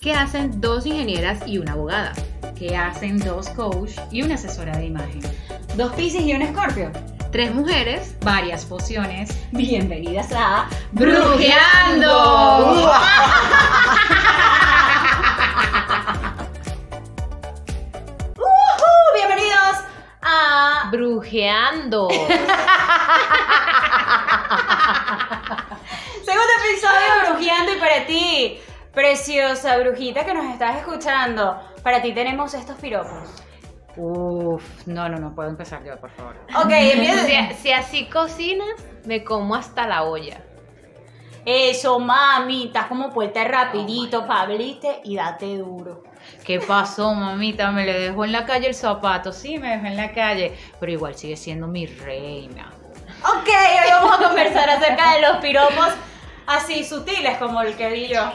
¿Qué hacen dos ingenieras y una abogada? ¿Qué hacen dos coach y una asesora de imagen? Dos Piscis y un Escorpio. Tres mujeres. Varias pociones. Bienvenidas a ¡Brujeando! ¡Uhú! Bienvenidos a Brujeando. segundo episodio de Brujeando y para ti, preciosa brujita que nos estás escuchando, para ti tenemos estos piropos. Uf, no, no, no puedo empezar yo, por favor. Ok, empieza. si, si así cocinas, me como hasta la olla. Eso, mami, estás como puesta rapidito, Pablite, y date duro. ¿Qué pasó, mamita? Me le dejó en la calle el zapato. Sí, me dejó en la calle, pero igual sigue siendo mi reina. Ok, hoy vamos a conversar acerca de los piropos así sutiles como el que di yo.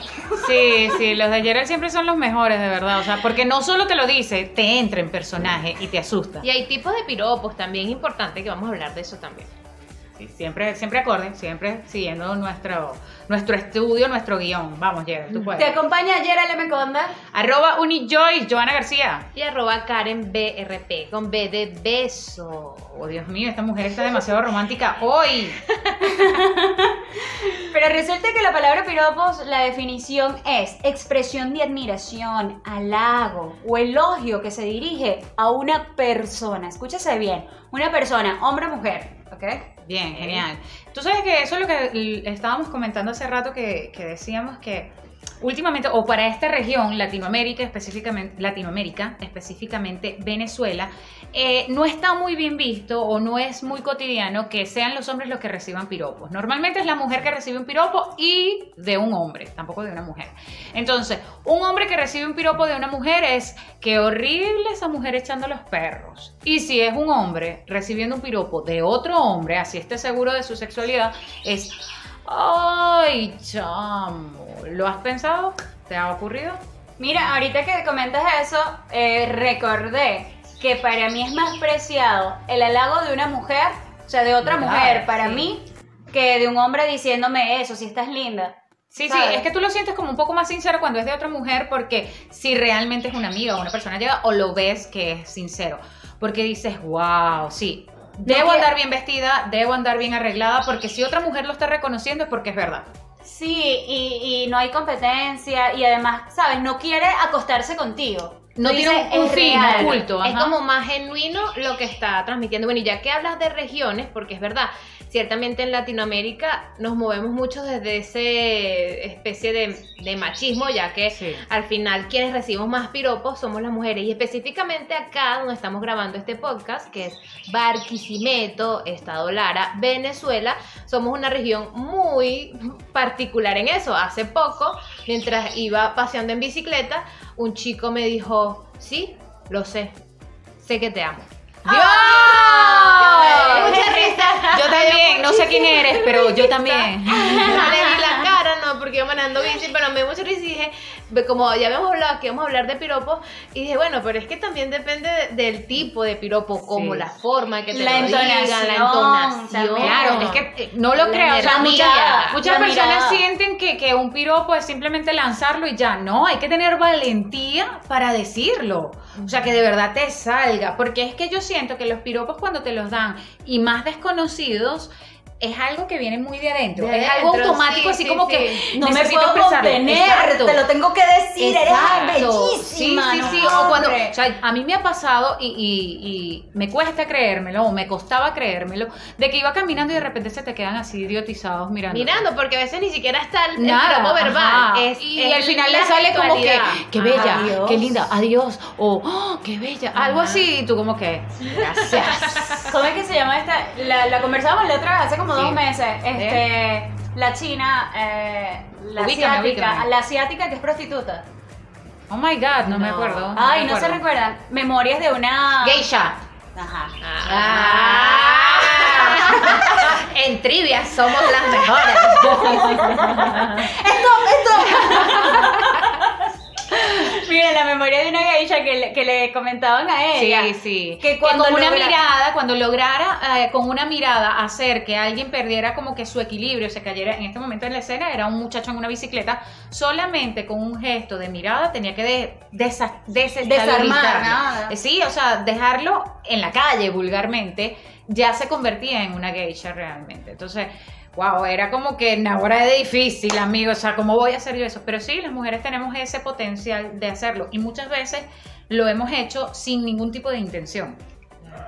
Sí, sí, los de Gerald siempre son los mejores, de verdad. O sea, porque no solo te lo dice, te entra en personaje y te asusta. Y hay tipos de piropos también, importante que vamos a hablar de eso también. Sí, siempre, siempre acorde, siempre siguiendo nuestro, nuestro estudio, nuestro guion. Vamos, Gerald, tú Te puedes. acompaña Yera M. Conda. Arroba Unijoy, Joana García. Y arroba Karen BRP con B de beso. Oh, Dios mío, esta mujer está demasiado romántica hoy. Pero resulta que la palabra piropos, la definición es expresión de admiración, halago o elogio que se dirige a una persona. Escúchese bien, una persona, hombre o mujer, ¿ok? Bien, genial. Tú sabes que eso es lo que estábamos comentando hace rato que, que decíamos que últimamente, o para esta región, Latinoamérica específicamente, Latinoamérica, específicamente Venezuela, eh, no está muy bien visto o no es muy cotidiano que sean los hombres los que reciban piropos. Normalmente es la mujer que recibe un piropo y de un hombre, tampoco de una mujer. Entonces, un hombre que recibe un piropo de una mujer es que horrible esa mujer echando los perros. Y si es un hombre recibiendo un piropo de otro hombre, así esté seguro de su sexualidad, es, ay, chamo, ¿lo has pensado? ¿Te ha ocurrido? Mira, ahorita que comentas eso, eh, recordé que para mí es más preciado el halago de una mujer, o sea, de otra ¿Verdad? mujer, para Sí. mí, que de un hombre diciéndome eso, si estás linda. Sí, ¿Sabes? sí, es que tú lo sientes como un poco más sincero cuando es de otra mujer porque si realmente es una amiga o una persona llega o lo ves que es sincero. Porque dices, wow, sí, debo que- andar bien vestida, debo andar bien arreglada porque si otra mujer lo está reconociendo es porque es verdad. Sí, y, y no hay competencia y además, ¿sabes? No quiere acostarse contigo. No Tú tiene dices, un "Es fin real". oculto. Es como más genuino lo que está transmitiendo. Bueno, y ya que hablas de regiones, porque es verdad, ciertamente en Latinoamérica nos movemos mucho desde ese especie de, de machismo, ya que Sí. al final quienes recibimos más piropos somos las mujeres. Y específicamente acá donde estamos grabando este podcast, que es Barquisimeto, Estado Lara, Venezuela, somos una región muy particular en eso. Hace poco, mientras iba paseando en bicicleta, un chico me dijo, sí, lo sé, sé que te amo. ¡Dios! ¡Ay! Mucha risa. Yo también, no sé quién eres, pero yo también. Le di la cara, porque iba manejando bici, pero me risa y dije, como ya habíamos hablado que íbamos a hablar de piropos, y dije, bueno, pero es que también depende de- del tipo de piropo, como Sí. la forma que te La lo digan, la entonación entonación. Claro, es que eh, no lo La creo. o sea, muchas- mirada, Muchas personas mirada. sienten que, que un piropo es simplemente lanzarlo y ya. No, hay que tener valentía para decirlo. O sea, que de verdad te salga. Porque es que yo siento que los piropos cuando te los dan y más desconocidos, es algo que viene muy de adentro. De es algo adentro, automático, sí, así sí, como sí. que No me puedo contener, te lo tengo que decir, eres Exacto. bellísima. Sí, sí, no, sí. O cuando, o sea, a mí me ha pasado y, y- y me cuesta creérmelo, o me costaba creérmelo, de que iba caminando y de repente se te quedan así idiotizados mirando. Mirando, porque a veces ni siquiera está el, el Nada, piropo verbal. Es, y es al final le sale como que, qué bella, Adiós. qué linda, adiós, o "Oh, qué bella, algo Ajá. así, y tú como que, gracias. ¿Cómo es que se llama esta? La, la conversábamos la otra vez, hace como Dos meses. Este, la china, eh, la Ubícame, asiática, ubícame. la asiática que es prostituta. Oh my god, no, me No. acuerdo. Ay, me no se recuerdan. Memorias de una. Geisha. Ajá. Ah. En trivia somos las mejores. Mira, la memoria de una geisha que le, que le comentaban a ella. Sí, sí. Que cuando con una mirada, cuando lograra eh, con una mirada hacer que alguien perdiera como que su equilibrio, se cayera en este momento en la escena, era un muchacho en una bicicleta, solamente con un gesto de mirada tenía que de, desa-. Desarmar, nada. Eh, Sí, o sea, dejarlo en la calle vulgarmente, ya se convertía en una geisha realmente. Entonces, wow, era como que ahora es difícil, amigo, o sea, ¿cómo voy a hacer yo eso? Pero sí, las mujeres tenemos ese potencial de hacerlo y muchas veces lo hemos hecho sin ningún tipo de intención.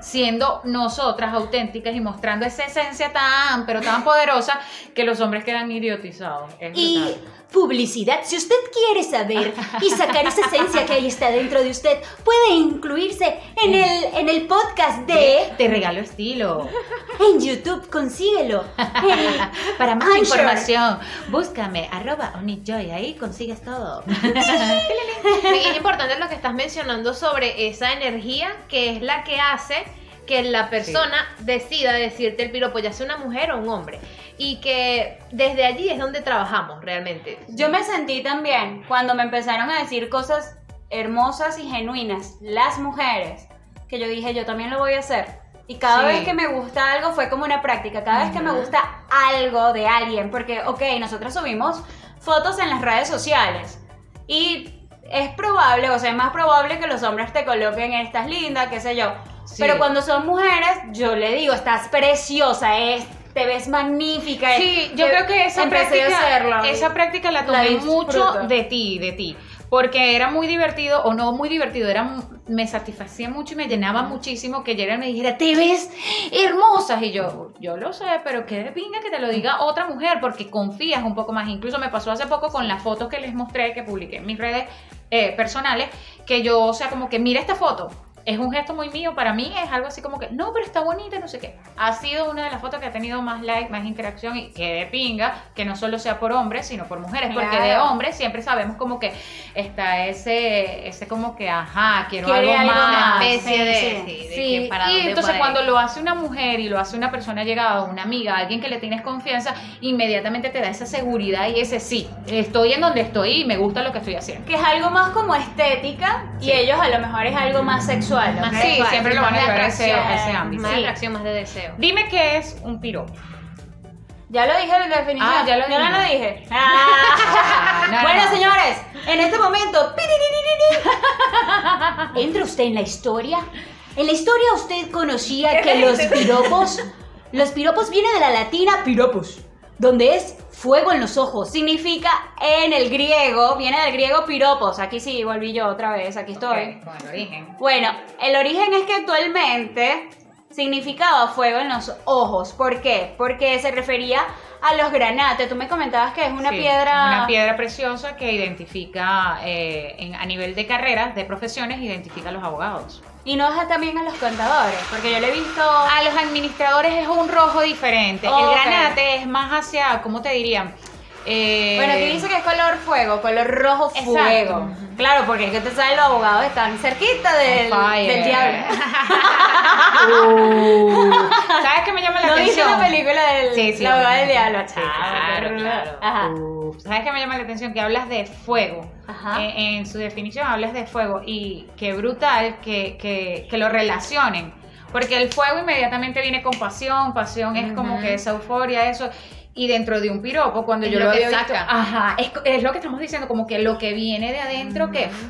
Siendo nosotras auténticas y mostrando esa esencia tan, pero tan poderosa que los hombres quedan idiotizados. Es Y brutal. Publicidad, si usted quiere saber y sacar esa esencia que ahí está dentro de usted, puede incluirse en el, en el podcast de Te regalo estilo. en YouTube, consíguelo. En- Para más Anchor. información, búscame, arroba Onitjoy, ahí consigues todo. Sí, es importante lo que estás mencionando sobre esa energía que es la que hace que la persona decida decirte el piropo, ya sea una mujer o un hombre. Y que desde allí es donde trabajamos realmente. Yo me sentí también cuando me empezaron a decir cosas hermosas y genuinas, las mujeres, que yo dije, yo también lo voy a hacer. Y cada Sí. vez que me gusta algo fue como una práctica, cada vez que me gusta algo de alguien, porque, ok, nosotros subimos fotos en las redes sociales y es probable, o sea, es más probable que los hombres te coloquen, estás linda, qué sé yo. Sí. Pero cuando son mujeres, yo le digo, estás preciosa, es, te ves magnífica. Sí, yo creo que esa práctica, hacerlo. esa práctica la tomé mucho de ti, de ti. Porque era muy divertido, o no muy divertido, era, me satisfacía mucho y me llenaba muchísimo que Gerard me dijera, te ves hermosa. Y yo, yo lo sé, pero qué de pinga que te lo diga otra mujer, porque confías un poco más. Incluso me pasó hace poco con las fotos que les mostré, que publiqué en mis redes eh, personales, que yo, o sea, como que mira esta foto. Es un gesto muy mío, para mí es algo así como que, no, pero está bonita, no sé qué. Ha sido una de las fotos que ha tenido más like, más interacción y que de pinga, que no solo sea por hombres, sino por mujeres, porque de Claro. hombres siempre sabemos como que está ese, ese como que, ajá, quiero Quiere algo, más. más. especie de, sí, sí, de Sí, que para y dónde entonces cuando ir. lo hace una mujer y lo hace una persona llegada, una amiga, alguien que le tienes confianza, inmediatamente te da esa seguridad y ese sí, estoy en donde estoy y me gusta lo que estoy haciendo. que es algo más como estética y ellos a lo mejor es algo más sexual. Sí, sexual, siempre lo van a llevar a ese, ese ámbito. Más Sí. atracción, más de deseo. Dime qué es un piropo. Ya lo dije en la definición. Ah, ya lo Yo no lo dijimos. dije. Ah. no, no, bueno, no. señores, en este momento. ¿Entra usted en la historia? En la historia usted conocía que los piropos. Los piropos vienen de la latina piropos, donde es fuego en los ojos. Significa en el griego, viene del griego piropos. Aquí sí, volví yo otra vez, aquí estoy. Con el origen. Bueno, el origen es que actualmente significaba fuego en los ojos. ¿Por qué? Porque se refería a los granates. Tú me comentabas que es una Sí, piedra. Una piedra preciosa que identifica eh, en- a nivel de carreras, de profesiones, identifica a los abogados. Y no es también a los contadores, porque yo le he visto. A los administradores es un rojo diferente. El granate es más hacia, ¿cómo te diría? Eh, Bueno, aquí dice que es color fuego, color rojo Exacto. fuego. Claro, porque es que usted sabe, los abogados están cerquita del, del diablo. Uh, ¿Sabes qué me llama la ¿No atención? la película del Sí, sí, la abogada del diablo? Sí, claro, claro. Ajá. ¿Sabes qué me llama la atención? Que hablas de fuego. Ajá. Eh, en su definición hablas de fuego y qué brutal que, que, que lo relacionen. Porque el fuego inmediatamente viene con pasión, pasión es como que esa euforia, eso. Y dentro de un piropo, cuando Es yo lo lo que había visto, saca. ajá, es, es lo que estamos diciendo, como que lo que viene de adentro que pff,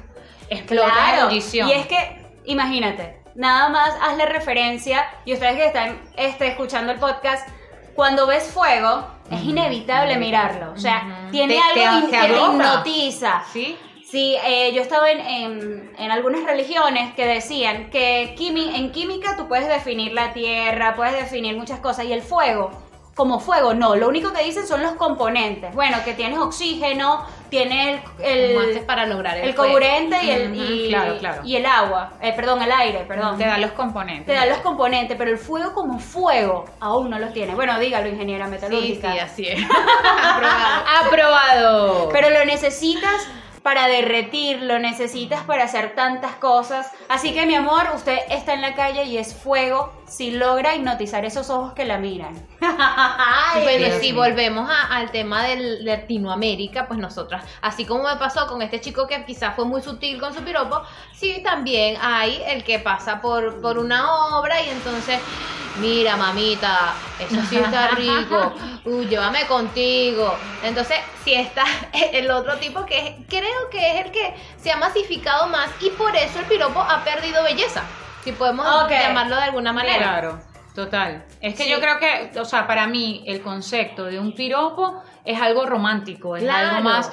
explota Claro, y es que, imagínate, nada más hazle referencia, y ustedes que están este, escuchando el podcast, cuando ves fuego, es inevitable mirarlo. O sea, tiene Te- algo te que te hipnotiza. ¿Sí? Sí, eh, yo estaba en, en- en algunas religiones que decían que quimi- en química tú puedes definir la tierra, puedes definir muchas cosas, y el fuego, como fuego, no, lo único que dicen son los componentes. Bueno, que tienes oxígeno, tiene el, ¿Cómo haces el, para lograr el, el coburente y el, y, claro, claro. y el agua, eh, perdón, el aire, perdón. Te da los componentes. Te da los componentes, pero el fuego como fuego aún no los tiene. Bueno, dígalo, ingeniera Sí, metalúrgica. sí, así es. Aprobado. ¡Aprobado! Pero lo necesitas para derretir, lo necesitas para hacer tantas cosas. Así que mi amor, usted está en la calle y es fuego si logra hipnotizar esos ojos que la miran. bueno, si volvemos a- al tema del Latinoamérica, pues nosotras, así como me pasó con este chico que quizás fue muy sutil con su piropo, sí también hay el que pasa por, por una obra y entonces, mira mamita, eso sí está rico, uy, llévame contigo. Entonces, si está el otro tipo que es- creo que es el que se ha masificado más y por eso el piropo ha perdido belleza, si podemos llamarlo de alguna manera. Claro, total. Es que Sí. yo creo que, o sea, para mí el concepto de un piropo es algo romántico, es Claro. algo más...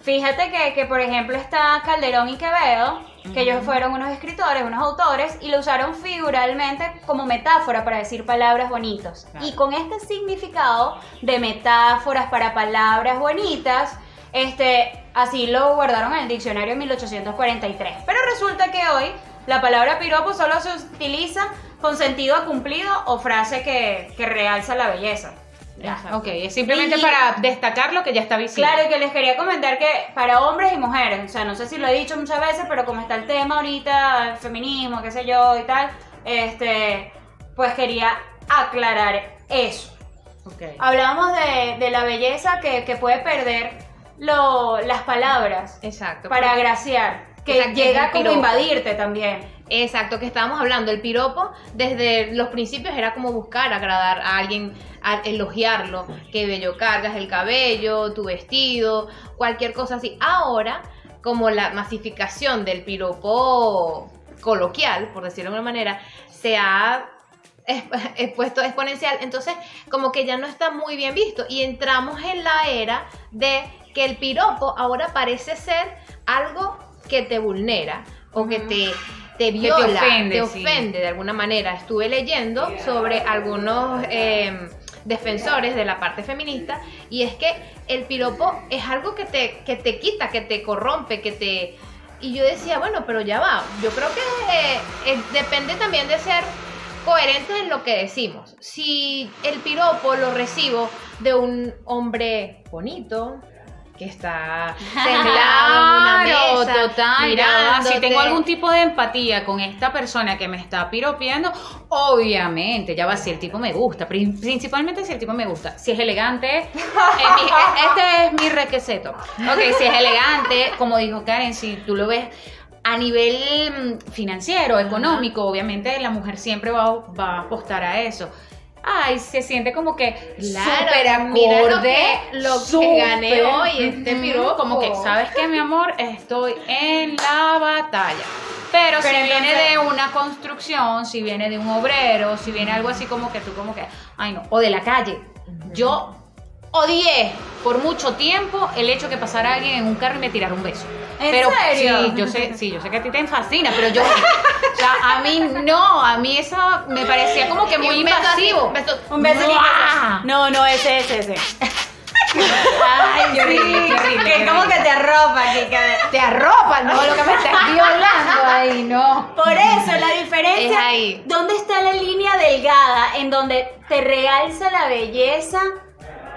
Fíjate que, que, por ejemplo, está Calderón y Quevedo, que ellos fueron unos escritores, unos autores, y lo usaron figuralmente como metáfora para decir palabras bonitas. Claro. Y con este significado de metáforas para palabras bonitas, este, así lo guardaron en el diccionario en 1843. Pero resulta que hoy la palabra piropo solo se utiliza con sentido cumplido o frase que, que realza la belleza. Ya. Ok, es simplemente Y- para destacar lo que ya está visible. Claro, y que les quería comentar que para hombres y mujeres, o sea, no sé si lo he dicho muchas veces, pero como está el tema ahorita, el feminismo, qué sé yo y tal, este, pues quería aclarar eso. Ok. Hablábamos de, de la belleza que, que puede perder lo- las palabras Exacto. para agraciar, que Exacto, llega como a invadirte también. Exacto, que estábamos hablando, el piropo desde los principios era como buscar agradar a alguien, a elogiarlo, qué bello cargas el cabello, tu vestido, cualquier cosa así. Ahora, como la masificación del piropo coloquial, por decirlo de alguna manera, se ha exp- expuesto exponencial, entonces como que ya no está muy bien visto y entramos en la era de que el piropo ahora parece ser algo que te vulnera o que te, te viola, ofende, te sí. ofende de alguna manera. Estuve leyendo sobre algunos eh, defensores de la parte feminista y es que el piropo es algo que te, que te quita, que te corrompe, que te... Y yo decía, bueno, pero ya va, yo creo que eh, eh, depende también de ser coherentes en lo que decimos. Si el piropo lo recibo de un hombre bonito, que está sentado en una Claro, mesa, total. va. Si tengo algún tipo de empatía con esta persona que me está piropeando, obviamente, ya va, si el tipo me gusta, prin- principalmente si el tipo me gusta. Si es elegante, eh, mi- eh, este es mi requisito. Ok, si es elegante, como dijo Karen, si tú lo ves a nivel mm, financiero, económico, obviamente la mujer siempre va, va a apostar a eso. Ay, se siente como que Claro, súper mira lo acorde, que- lo que gané hoy, este ujú, piropo. Como que, ¿sabes qué, mi amor? Estoy en la batalla. Pero, si Pero viene entonces- de una construcción, si viene de un obrero, si viene algo así como que tú como que, ay no, o de la calle. Yo odié por mucho tiempo el hecho que pasara alguien en un carro y me tirara un beso. ¿En pero serio? sí, yo sé, sí, yo sé que a ti te fascina, pero yo, o sea, a mí no, a mí eso me parecía como que muy invasivo. un beso- ¡Mua! No, no, ese, ese, ese. Ay, qué horrible, horrible, Que como que te arropa, que- te arropa, no, lo que me estás violando ahí, no. Por eso, la diferencia. Es ahí. ¿Dónde está la línea delgada en donde te realza la belleza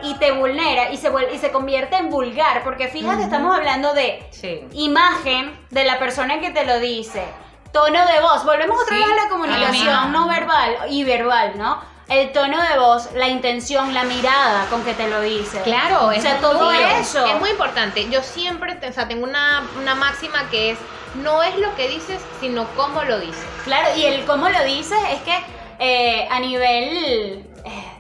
y te vulnera y se, y se convierte en vulgar? Porque fíjate, estamos hablando de Sí. imagen de la persona que te lo dice, tono de voz. Volvemos otra Sí, vez a la a comunicación no verbal y verbal, ¿no? El tono de voz, la intención, la mirada con que te lo dice. Claro, O es sea, todo tuyo. eso. Es muy importante. Yo siempre, o sea, tengo una, una máxima que es, no es lo que dices, sino cómo lo dices. Claro, y el cómo lo dices es que eh, a nivel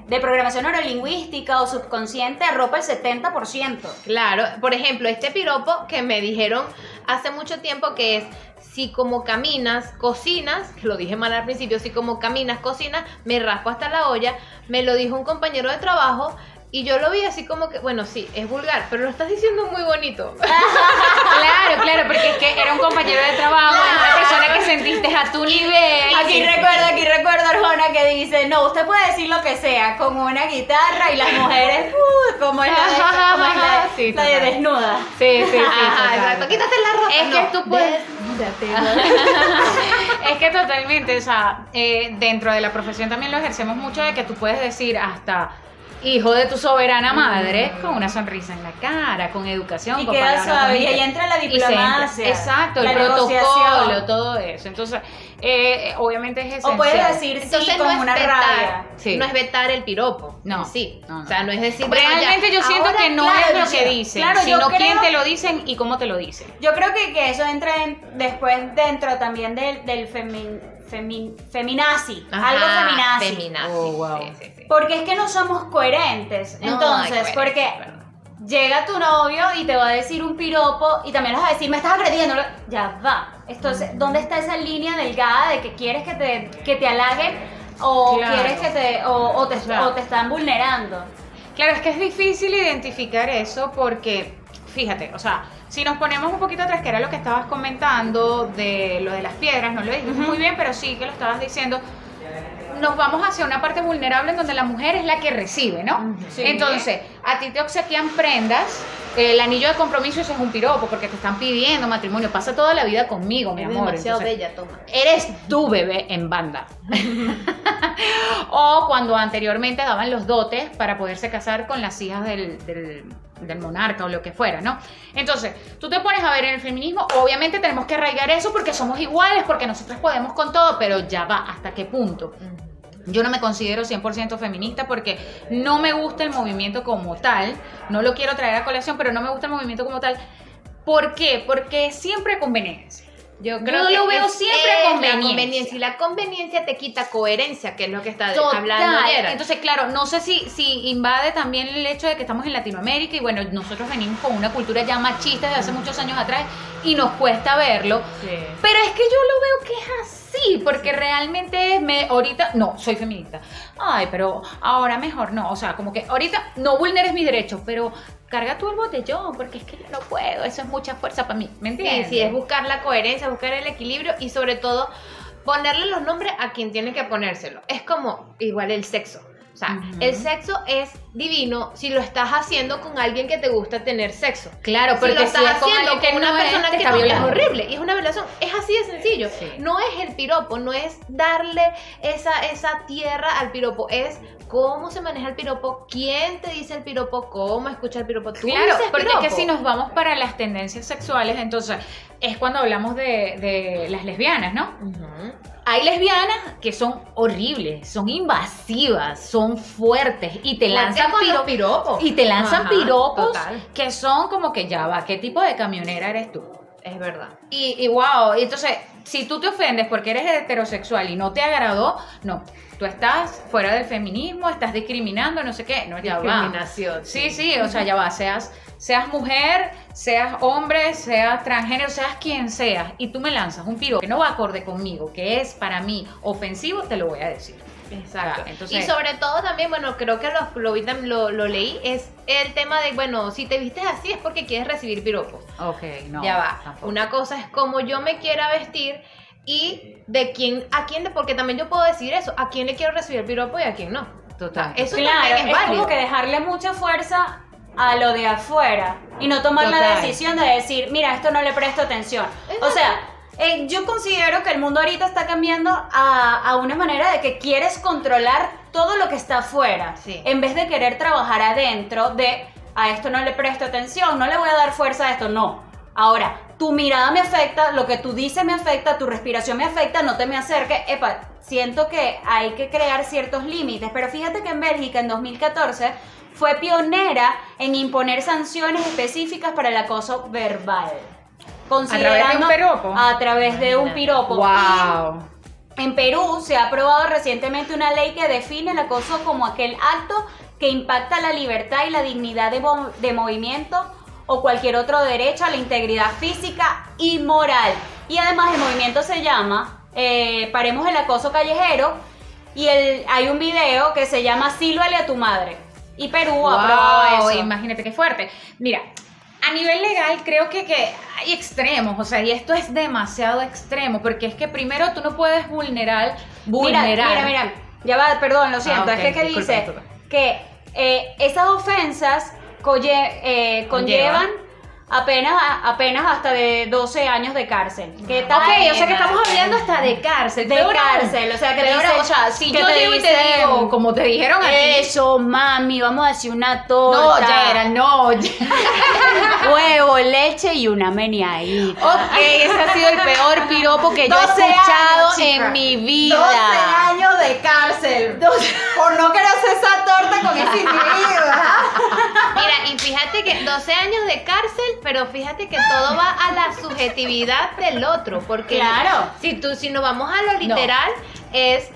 de programación neurolingüística o subconsciente arropa el 70%. Claro, por ejemplo, este piropo que me dijeron hace mucho tiempo que es si como caminas, cocinas, lo dije mal al principio, si como caminas, cocinas, me raspo hasta la olla, me lo dijo un compañero de trabajo y yo lo vi así como que, bueno, sí, es vulgar, pero lo estás diciendo muy bonito. Claro, claro, porque es que era un compañero de trabajo, una persona que sentiste a tu nivel. Aquí que- recuerdo, aquí recuerdo a Arjona que dice, no, usted puede decir lo que sea, con una guitarra y las mujeres, uh, como es la de, como es la, Sí, la de desnuda. Sí, sí, sí. Ajá, exacto. Quítate la ropa. Es que No, tú puedes-. Es que totalmente, o sea, eh, dentro de la profesión también lo ejercemos mucho de que tú puedes decir hasta hijo de tu soberana madre, con una sonrisa en la cara, con educación, Y con queda suave, y ahí entra la se entra- diplomacia. Exacto, la el protocolo, negociación. todo eso. Entonces, eh, obviamente es esencial. O puedes decir Entonces sí no con es una vetar, rabia. Sí. no es vetar el piropo. No, sí. no, no. O sea, no es decir. Realmente ya, yo siento ahora, que no claro, es lo que dicen, Claro, yo sino creo- quién te lo dicen y cómo te lo dicen. Yo creo que, que eso entra en- después dentro también del, del femin, femin- feminazi, Ajá, algo feminazi. feminazi, Oh, wow. sí, sí. Porque es que no somos coherentes. No Entonces, porque llega tu novio y te va a decir un piropo y también vas a decir, me estás agrediendo. Ya va. Entonces, ¿dónde está esa línea delgada de que quieres que te, que te halaguen o Claro. quieres que te, o, o te, Claro. o te están vulnerando? Claro, es que es difícil identificar eso porque, fíjate, o sea, si nos ponemos un poquito atrás, que era lo que estabas comentando de lo de las piedras, no lo dijiste Ujú. muy bien, pero sí que lo estabas diciendo, nos vamos hacia una parte vulnerable en donde la mujer es la que recibe, ¿no? Sí. Entonces, a ti te obsequian prendas, el anillo de compromiso ese es un piropo porque te están pidiendo matrimonio, pasa toda la vida conmigo, mi Eres amor. demasiado Entonces, bella, toma. Eres tu bebé en banda. o cuando anteriormente daban los dotes para poderse casar con las hijas del, del- del monarca o lo que fuera, ¿no? Entonces, tú te pones a ver en el feminismo, obviamente tenemos que arraigar eso porque somos iguales, porque nosotros podemos con todo, pero ya va, ¿hasta qué punto? Yo no me considero 100% feminista porque no me gusta el movimiento como tal, no lo quiero traer a colación, pero no me gusta el movimiento como tal. ¿Por qué? Porque siempre conveniencia. Yo Yo lo veo es- siempre es la conveniencia. conveniencia. Y la conveniencia te quita coherencia, que es lo que está Total. hablando ayer. Entonces, claro, no sé si, si invade también el hecho de que estamos en Latinoamérica y bueno, nosotros venimos con una cultura ya machista desde hace muchos años atrás y nos cuesta verlo. Pero es que yo lo veo que es así, porque realmente me ahorita no soy feminista. Ay, pero ahora mejor no, o sea, como que ahorita no vulneres mis derechos, pero carga tú el botellón, porque es que yo no puedo, eso es mucha fuerza para mí, ¿me entiendes? sí, es buscar la coherencia, buscar el equilibrio y sobre todo ponerle los nombres a quien tiene que ponérselo. Es como igual el sexo. O sea, el sexo es divino si lo estás haciendo con alguien que te gusta tener sexo. Claro, Si porque lo estás si es con haciendo con que una persona que está no, es horrible y es una violación. Es así de sencillo. Sí. No es el piropo, no es darle esa, esa tierra al piropo, es cómo se maneja el piropo, quién te dice el piropo, cómo escucha el piropo. Tú Claro, dices porque es que si nos vamos para las tendencias sexuales, entonces es cuando hablamos de, de las lesbianas, ¿no? Hay lesbianas que son horribles, son invasivas, son fuertes y te lanzan con los piro- piropos. y te lanzan Ajá, piropos total. que son como que ya va, ¿qué tipo de camionera eres tú? Es verdad. Y, y wow, y entonces, si tú te ofendes porque eres heterosexual y no te agradó, no, tú estás fuera del feminismo, estás discriminando, no sé qué, no, ya va. Discriminación. Sí, sí, o sea, ya va, seas, seas mujer, seas hombre, seas transgénero, seas quien seas, y tú me lanzas un piro que no va acorde conmigo, que es para mí ofensivo, te lo voy a decir. Exacto. Entonces- y sobre todo también, bueno, creo que lo, lo, vi lo, lo leí, es el tema de, bueno, si te vistes así es porque quieres recibir piropos. Ok, no. ya va. tampoco. Una cosa es como yo me quiera vestir y de quién, a quién, porque también yo puedo decir eso, a quién le quiero recibir el piropo y a quién no. Total. Eso Claro, también es es válido. como que dejarle mucha fuerza a lo de afuera y no tomar la decisión de decir, mira, esto no le presto atención. O sea, eh, yo considero que el mundo ahorita está cambiando a, a una manera de que quieres controlar todo lo que está afuera, Sí. en vez de querer trabajar adentro de, a esto no le presto atención, no le voy a dar fuerza a esto, no. Ahora, tu mirada me afecta, lo que tú dices me afecta, tu respiración me afecta, no te me acerques. Epa, siento que hay que crear ciertos límites, pero fíjate que en Bélgica en 2014 fue pionera en imponer sanciones específicas para el acoso verbal. Considerando- piropo? A través de un piropo. Wow. Y en Perú se ha aprobado recientemente una ley que define el acoso como aquel acto que impacta la libertad y la dignidad de, de movimiento o cualquier otro derecho a la integridad física y moral. Y además el movimiento se llama eh, Paremos el acoso callejero y el, hay un video que se llama Sílvale a tu madre. Y Perú ha aprobado Wow, eso. imagínate qué fuerte. Mira, a nivel legal creo que, que hay extremos, o sea, y esto es demasiado extremo, porque es que primero tú no puedes vulnerar, vulnerar. mira, mira, ya va, perdón, lo siento, Ah, ok, es que, que dice disculpa. que eh, esas ofensas colle- eh, conllevan apenas, apenas hasta de 12 años de cárcel. ¿Qué tal? Ok, o sea que estamos hablando hasta de cárcel. De Peor aún. cárcel, o sea, que Peor o sea, si que yo te llego y te digo, como te dijeron a ti, Eso, mami, vamos a decir una torta. no, ya era, no, ya. Huevo, leche y una meneadita. Ok, ese ha sido el peor piropo que yo he 12 escuchado años, en mi vida. 12 años de cárcel. Por no querer hacer esa torta con ese individuo. Mira, y fíjate que 12 años de cárcel, pero fíjate que todo va a la subjetividad del otro, porque Claro. si tú si nos vamos a lo literal es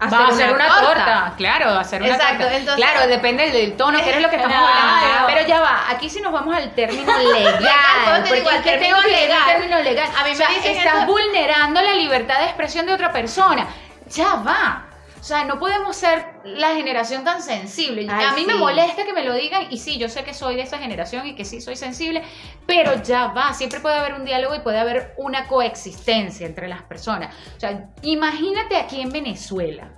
Va a hacer una torta. claro, hacer una Exacto, torta. entonces- claro, depende del tono, que es lo que estamos Claro. hablando. Pero ya va, aquí sí nos vamos al término legal. Porque término tengo legal. término legal. A mí me O sea, dicen estás vulnerando la libertad de expresión de otra persona. Ya va. O sea, no podemos ser la generación tan sensible. Ay, a mí me molesta que me lo digan y sí, yo sé que soy de esa generación y que sí soy sensible, pero ya va, siempre puede haber un diálogo y puede haber una coexistencia entre las personas. O sea, imagínate aquí en Venezuela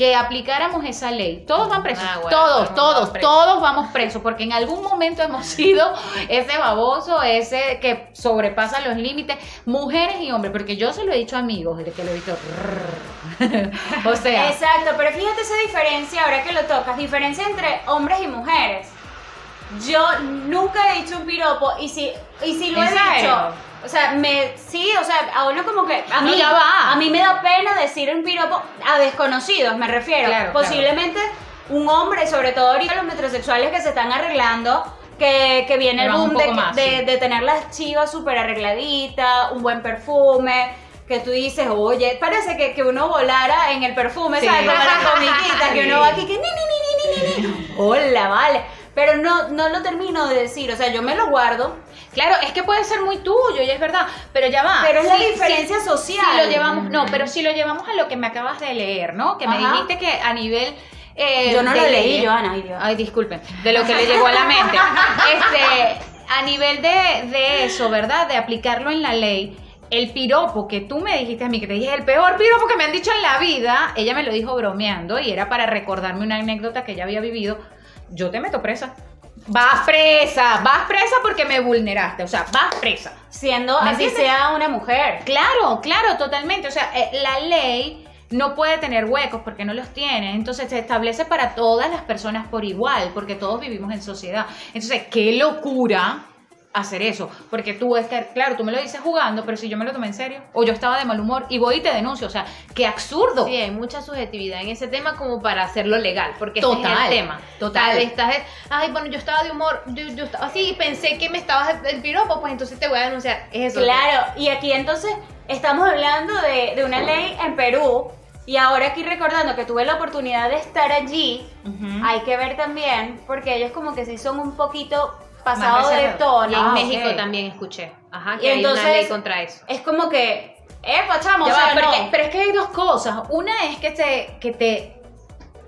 que aplicáramos esa ley. Todos van presos. Ah, bueno, todos, todos todos, van presos. todos vamos presos, porque en algún momento hemos sido ese baboso, ese que sobrepasa los límites, mujeres y hombres, porque yo se lo he dicho a amigos, de que lo he visto. o sea, Exacto, pero fíjate esa diferencia ahora que lo tocas, diferencia entre hombres y mujeres. Yo nunca he dicho un piropo y si, y si lo ¿En he serio? dicho, o sea, me, sí, o sea, a uno como que, a No, mí, ya va. a mí me da pena decir un piropo a desconocidos, me refiero. Claro, Posiblemente un hombre, sobre todo ahorita los metrosexuales que se están arreglando, que, que viene el boom de, más, de- sí. de tener las chivas súper arregladitas, un buen perfume, que tú dices, oye, parece que, que uno volara en el perfume, Sí. ¿sabes? Como la comiquita, que uno va aquí que ni, ni, ni, ni, ni, ni, ni. Hola, vale. Pero no, no lo termino de decir, o sea, yo me lo guardo, claro, es que puede ser muy tuyo y es verdad, pero ya va. pero es la diferencia social. Si lo llevamos, no, pero si lo llevamos a lo que me acabas de leer, ¿no? Que me Ajá. dijiste que a nivel. eh, Yo no lo leí, leyes- Joana, ay Dios. Ay, disculpen, de lo que le llegó a la mente. Este, a nivel de, de eso, ¿verdad? De aplicarlo en la ley. El piropo que tú me dijiste a mí, que te dije el peor piropo que me han dicho en la vida, ella me lo dijo bromeando y era para recordarme una anécdota que ella había vivido. Yo te meto presa. Vas presa, vas presa porque me vulneraste, o sea, vas presa. Siendo ¿Me así entiendes? sea una mujer. Claro, claro, totalmente. O sea, eh, la ley no puede tener huecos porque no los tiene. Entonces se establece para todas las personas por igual, porque todos vivimos en sociedad. Entonces, qué locura hacer eso. Porque tú, es que, claro, tú me lo dices jugando, pero si yo me lo tomé en serio, o yo estaba de mal humor y voy y te denuncio. O sea, qué absurdo. Sí, hay mucha subjetividad en ese tema como para hacerlo legal, porque ese es el tema. total. Estás, ay, bueno, yo estaba de humor, yo, yo estaba así y pensé que me estabas el piropo, pues entonces te voy a denunciar. Es eso. Claro, y aquí entonces estamos hablando de, de una ley en Perú. Y ahora aquí recordando que tuve la oportunidad de estar allí, hay que ver también, porque ellos como que sí son un poquito pasados de tono. Y en Ah, México también escuché. Ajá, Y hay entonces- una ley contra eso. Es como que, epa, chamo, Ya o va, sea, porque- no. pero es que hay dos cosas. Una es que te, que te,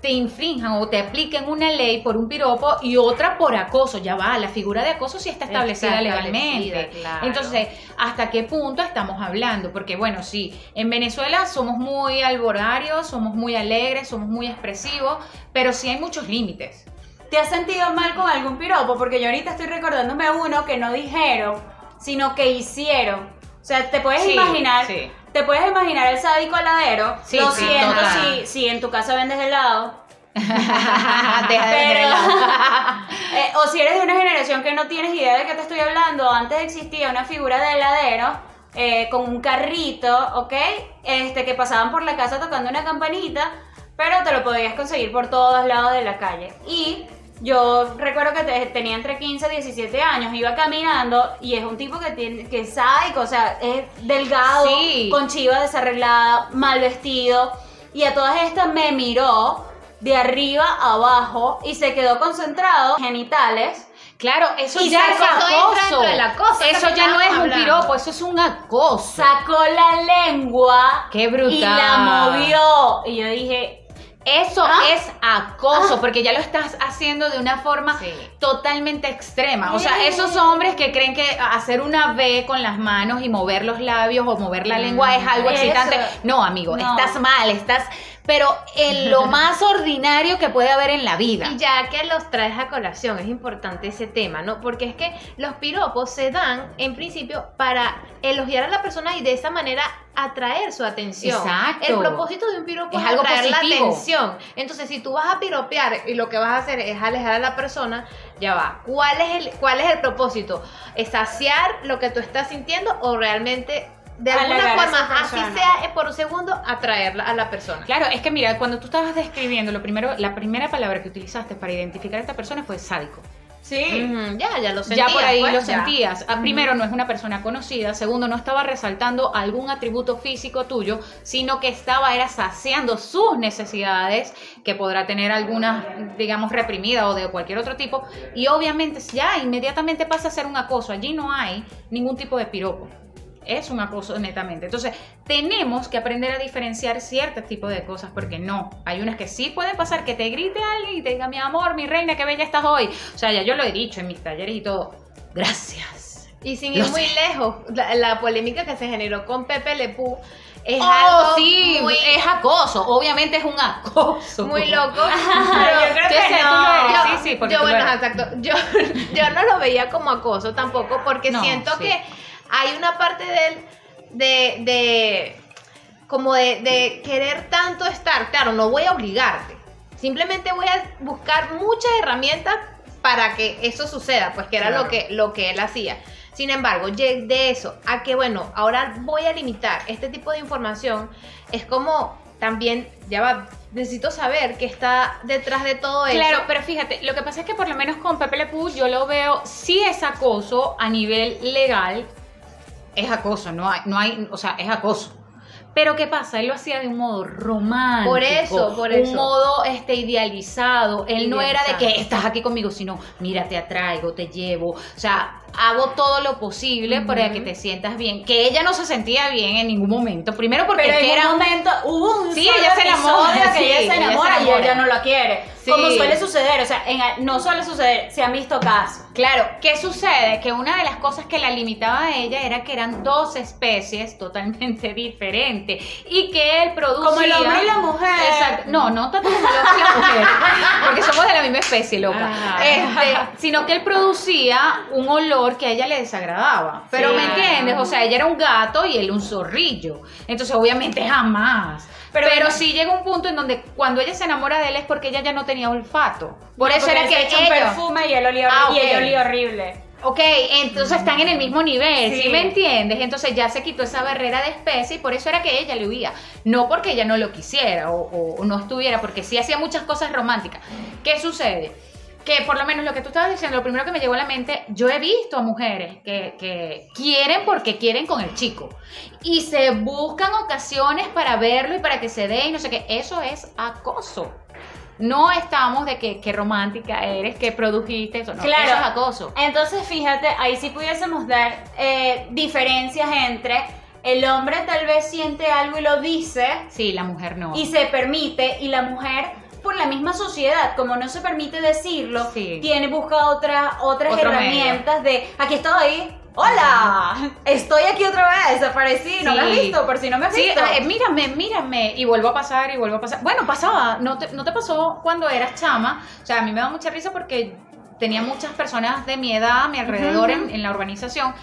te infrinjan o te apliquen una ley por un piropo y otra por acoso. Ya va, la figura de acoso sí está establecida Está legalmente. establecida, claro. Entonces, ¿hasta qué punto estamos hablando? Porque bueno, sí, en Venezuela somos muy alborarios, somos muy alegres, somos muy expresivos, pero sí hay muchos límites. ¿Te has sentido mal con algún piropo? Porque yo ahorita estoy recordándome uno que no dijeron, sino que hicieron. O sea, te puedes Sí, imaginar, sí. te puedes imaginar el sádico heladero. Sí, Lo siento si, si en tu casa vendes helado. Deja de Pero-. Eh, o si eres de una generación que no tienes idea de qué te estoy hablando, antes existía una figura de heladero eh, con un carrito, ¿ok? Este, que pasaban por la casa tocando una campanita, pero te lo podías conseguir por todos lados de la calle. Y yo recuerdo que te- tenía entre 15 y 17 años, iba caminando y es un tipo que, tiene, que es sádico, o sea, es delgado, Sí. con chiva desarreglada, mal vestido. Y a todas estas me miró de arriba a abajo y se quedó concentrado en genitales. Claro, eso Y ya es acoso. dentro del acoso, Eso ya no es un piropo, eso es un acoso. Sacó la lengua Qué brutal. y la movió. Y yo dije, Eso Ah. es acoso, Ah. porque ya lo estás haciendo de una forma Sí. totalmente extrema. O sea, esos hombres que creen que hacer una V con las manos y mover los labios o mover la lengua es algo Eso. excitante. No, amigo, No. estás mal, estás pero en lo más ordinario que puede haber en la vida. Y ya que los traes a colación, es importante ese tema, ¿no? Porque es que los piropos se dan, en principio, para elogiar a la persona y de esa manera atraer su atención. Exacto. El propósito de un piropo Es es, algo atraer la atención. Entonces, si tú vas a piropear y lo que vas a hacer es alejar a la persona, ya va. ¿Cuál es el, cuál es el propósito? ¿Es saciar lo que tú estás sintiendo o realmente, de alguna forma, así sea eh, por un segundo, atraerla a la persona? Claro, es que mira, cuando tú estabas describiendo, lo primero, la primera palabra que utilizaste para identificar a esta persona fue sádico. Sí. Ya, ya lo ya sentías. por ahí pues, lo ya. sentías. Ah, Primero, no es una persona conocida. Segundo, no estaba resaltando algún atributo físico tuyo, sino que estaba era saciando sus necesidades, que podrá tener algunas, digamos, reprimidas o de cualquier otro tipo. Y obviamente ya inmediatamente pasa a ser un acoso. Allí no hay ningún tipo de piropo. Es un acoso netamente. Entonces, tenemos que aprender a diferenciar ciertos tipos de cosas, porque no. Hay unas que sí pueden pasar, que te grite alguien y te diga, mi amor, mi reina, qué bella estás hoy. O sea, ya yo lo he dicho en mis talleres y todo. Gracias. Y sin ir muy lejos, la, la polémica que se generó con Pepe Lepú es oh, algo sí, muy, es acoso. Obviamente es un acoso. muy loco. yo creo ¿Qué que no. Yo, Sí, sí, porque yo, bueno, exacto. Yo, yo no lo veía como acoso tampoco, porque No, siento sí. que hay una parte de él de, de como de, de querer tanto estar. Claro, no voy a obligarte. Simplemente voy a buscar muchas herramientas para que eso suceda, pues que era Claro. lo que, lo que él hacía. Sin embargo, de eso a que, bueno, ahora voy a limitar este tipo de información, es como también, ya va, necesito saber qué está detrás de todo eso. Claro, pero fíjate, lo que pasa es que por lo menos con Pepe Le Pew yo lo veo, sí es acoso a nivel legal, es acoso, no hay, no hay, o sea, es acoso. Pero ¿qué pasa? Él lo hacía de un modo romántico. Por eso, por Un eso. modo este, idealizado. Él no era de que estás aquí conmigo, sino mira, te atraigo, te llevo. O sea, hago todo lo posible para Ujú. que te sientas bien. Que ella no se sentía bien en ningún momento. Primero porque Pero en era un momento hubo un Sí, ella se enamora, que sí, ella se enamora y ella no la quiere. Sí. Como suele suceder, o sea, en- no suele suceder, se han visto casos. Claro, ¿qué sucede? Que una de las cosas que la limitaba a ella era que eran dos especies totalmente diferentes y que él producía... Como el hombre y la mujer. Exacto. No, no tanto como el hombre y la mujer, porque somos de la misma especie, loca. Este, sino que él producía un olor que a ella le desagradaba. Pero Sí. ¿me entiendes? O sea, ella era un gato y él un zorrillo. Entonces, obviamente, jamás. Pero, Pero- sí llega un punto en donde cuando ella se enamora de él es porque ella ya no tenía olfato. Por No, eso era él que echó un ella... perfume y él olía, Ah, y ella ok. olía horrible. Ok, entonces están en el mismo nivel, ¿sí. Sí. me entiendes? Entonces ya se quitó esa barrera de especie y por eso era que ella le huía. No porque ella no lo quisiera o, o- o no estuviera, porque sí hacía muchas cosas románticas. ¿Qué sucede? Que por lo menos lo que tú estabas diciendo, lo primero que me llegó a la mente, yo he visto a mujeres que, que quieren porque quieren con el chico y se buscan ocasiones para verlo y para que se dé y no sé qué. Eso es acoso. No estamos de que, que romántica eres, que produjiste eso. No, Claro. eso es acoso. Entonces, fíjate, ahí sí pudiésemos dar eh, diferencias entre el hombre tal vez siente algo y lo dice Sí, la mujer no. y se permite y la mujer por la misma sociedad, como no se permite decirlo, Sí. tiene busca otra, otras Otro herramientas de aquí estoy, hola, estoy aquí otra vez, desaparecí, no me has Sí. visto, por si no me has Sí, visto. eh, mírame, mírame. Y vuelvo a pasar y vuelvo a pasar. Bueno, pasaba. ¿No te, ¿No te pasó cuando eras chama? O sea, a mí me da mucha risa porque tenía muchas personas de mi edad a mi alrededor Ujú. en, en la urbanización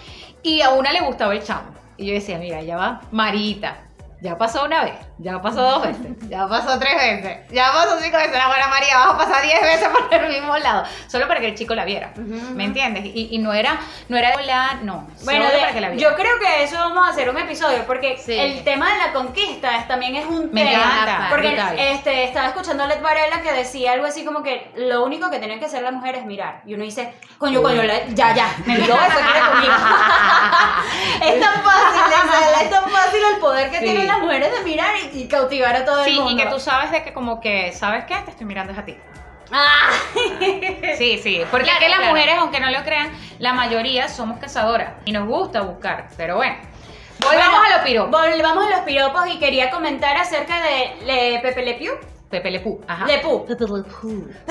y a una le gustaba el chamo. Y yo decía, mira, ya va, Marita. Ya pasó una vez, ya pasó dos veces, ya pasó tres veces, ya pasó cinco veces. La buena María, vas a pasar diez veces por el mismo lado, solo para que el chico la viera. ¿Me entiendes? Y, y no era, no era la, no, Bueno, solo de- para que la viera. yo creo que eso vamos a hacer un episodio porque Sí. el tema de la conquista es- también es un Me tema. encanta, Porque brutal. este, estaba escuchando a Led Varela que decía algo así como que lo único que tienen que hacer las mujeres es mirar. Y uno dice, coño, coño, ya, ya, me miró, eso quiere conmigo. es tan fácil, Isabela, es tan fácil el poder que Sí. tienen las mujeres de mirar y, y cautivar a todo Sí, el mundo. y que tú sabes de que como que, ¿sabes qué? Te estoy mirando es a ti. Ah. Sí, sí, porque Claro, es que las claro. mujeres, aunque no lo crean, la mayoría somos cazadoras y nos gusta buscar, pero bueno. Volvamos Bueno, a los piropos. Volvamos a los piropos y quería comentar acerca de Le- Pepe Le Pew. Pepe Le Pew, ajá. Le Pew.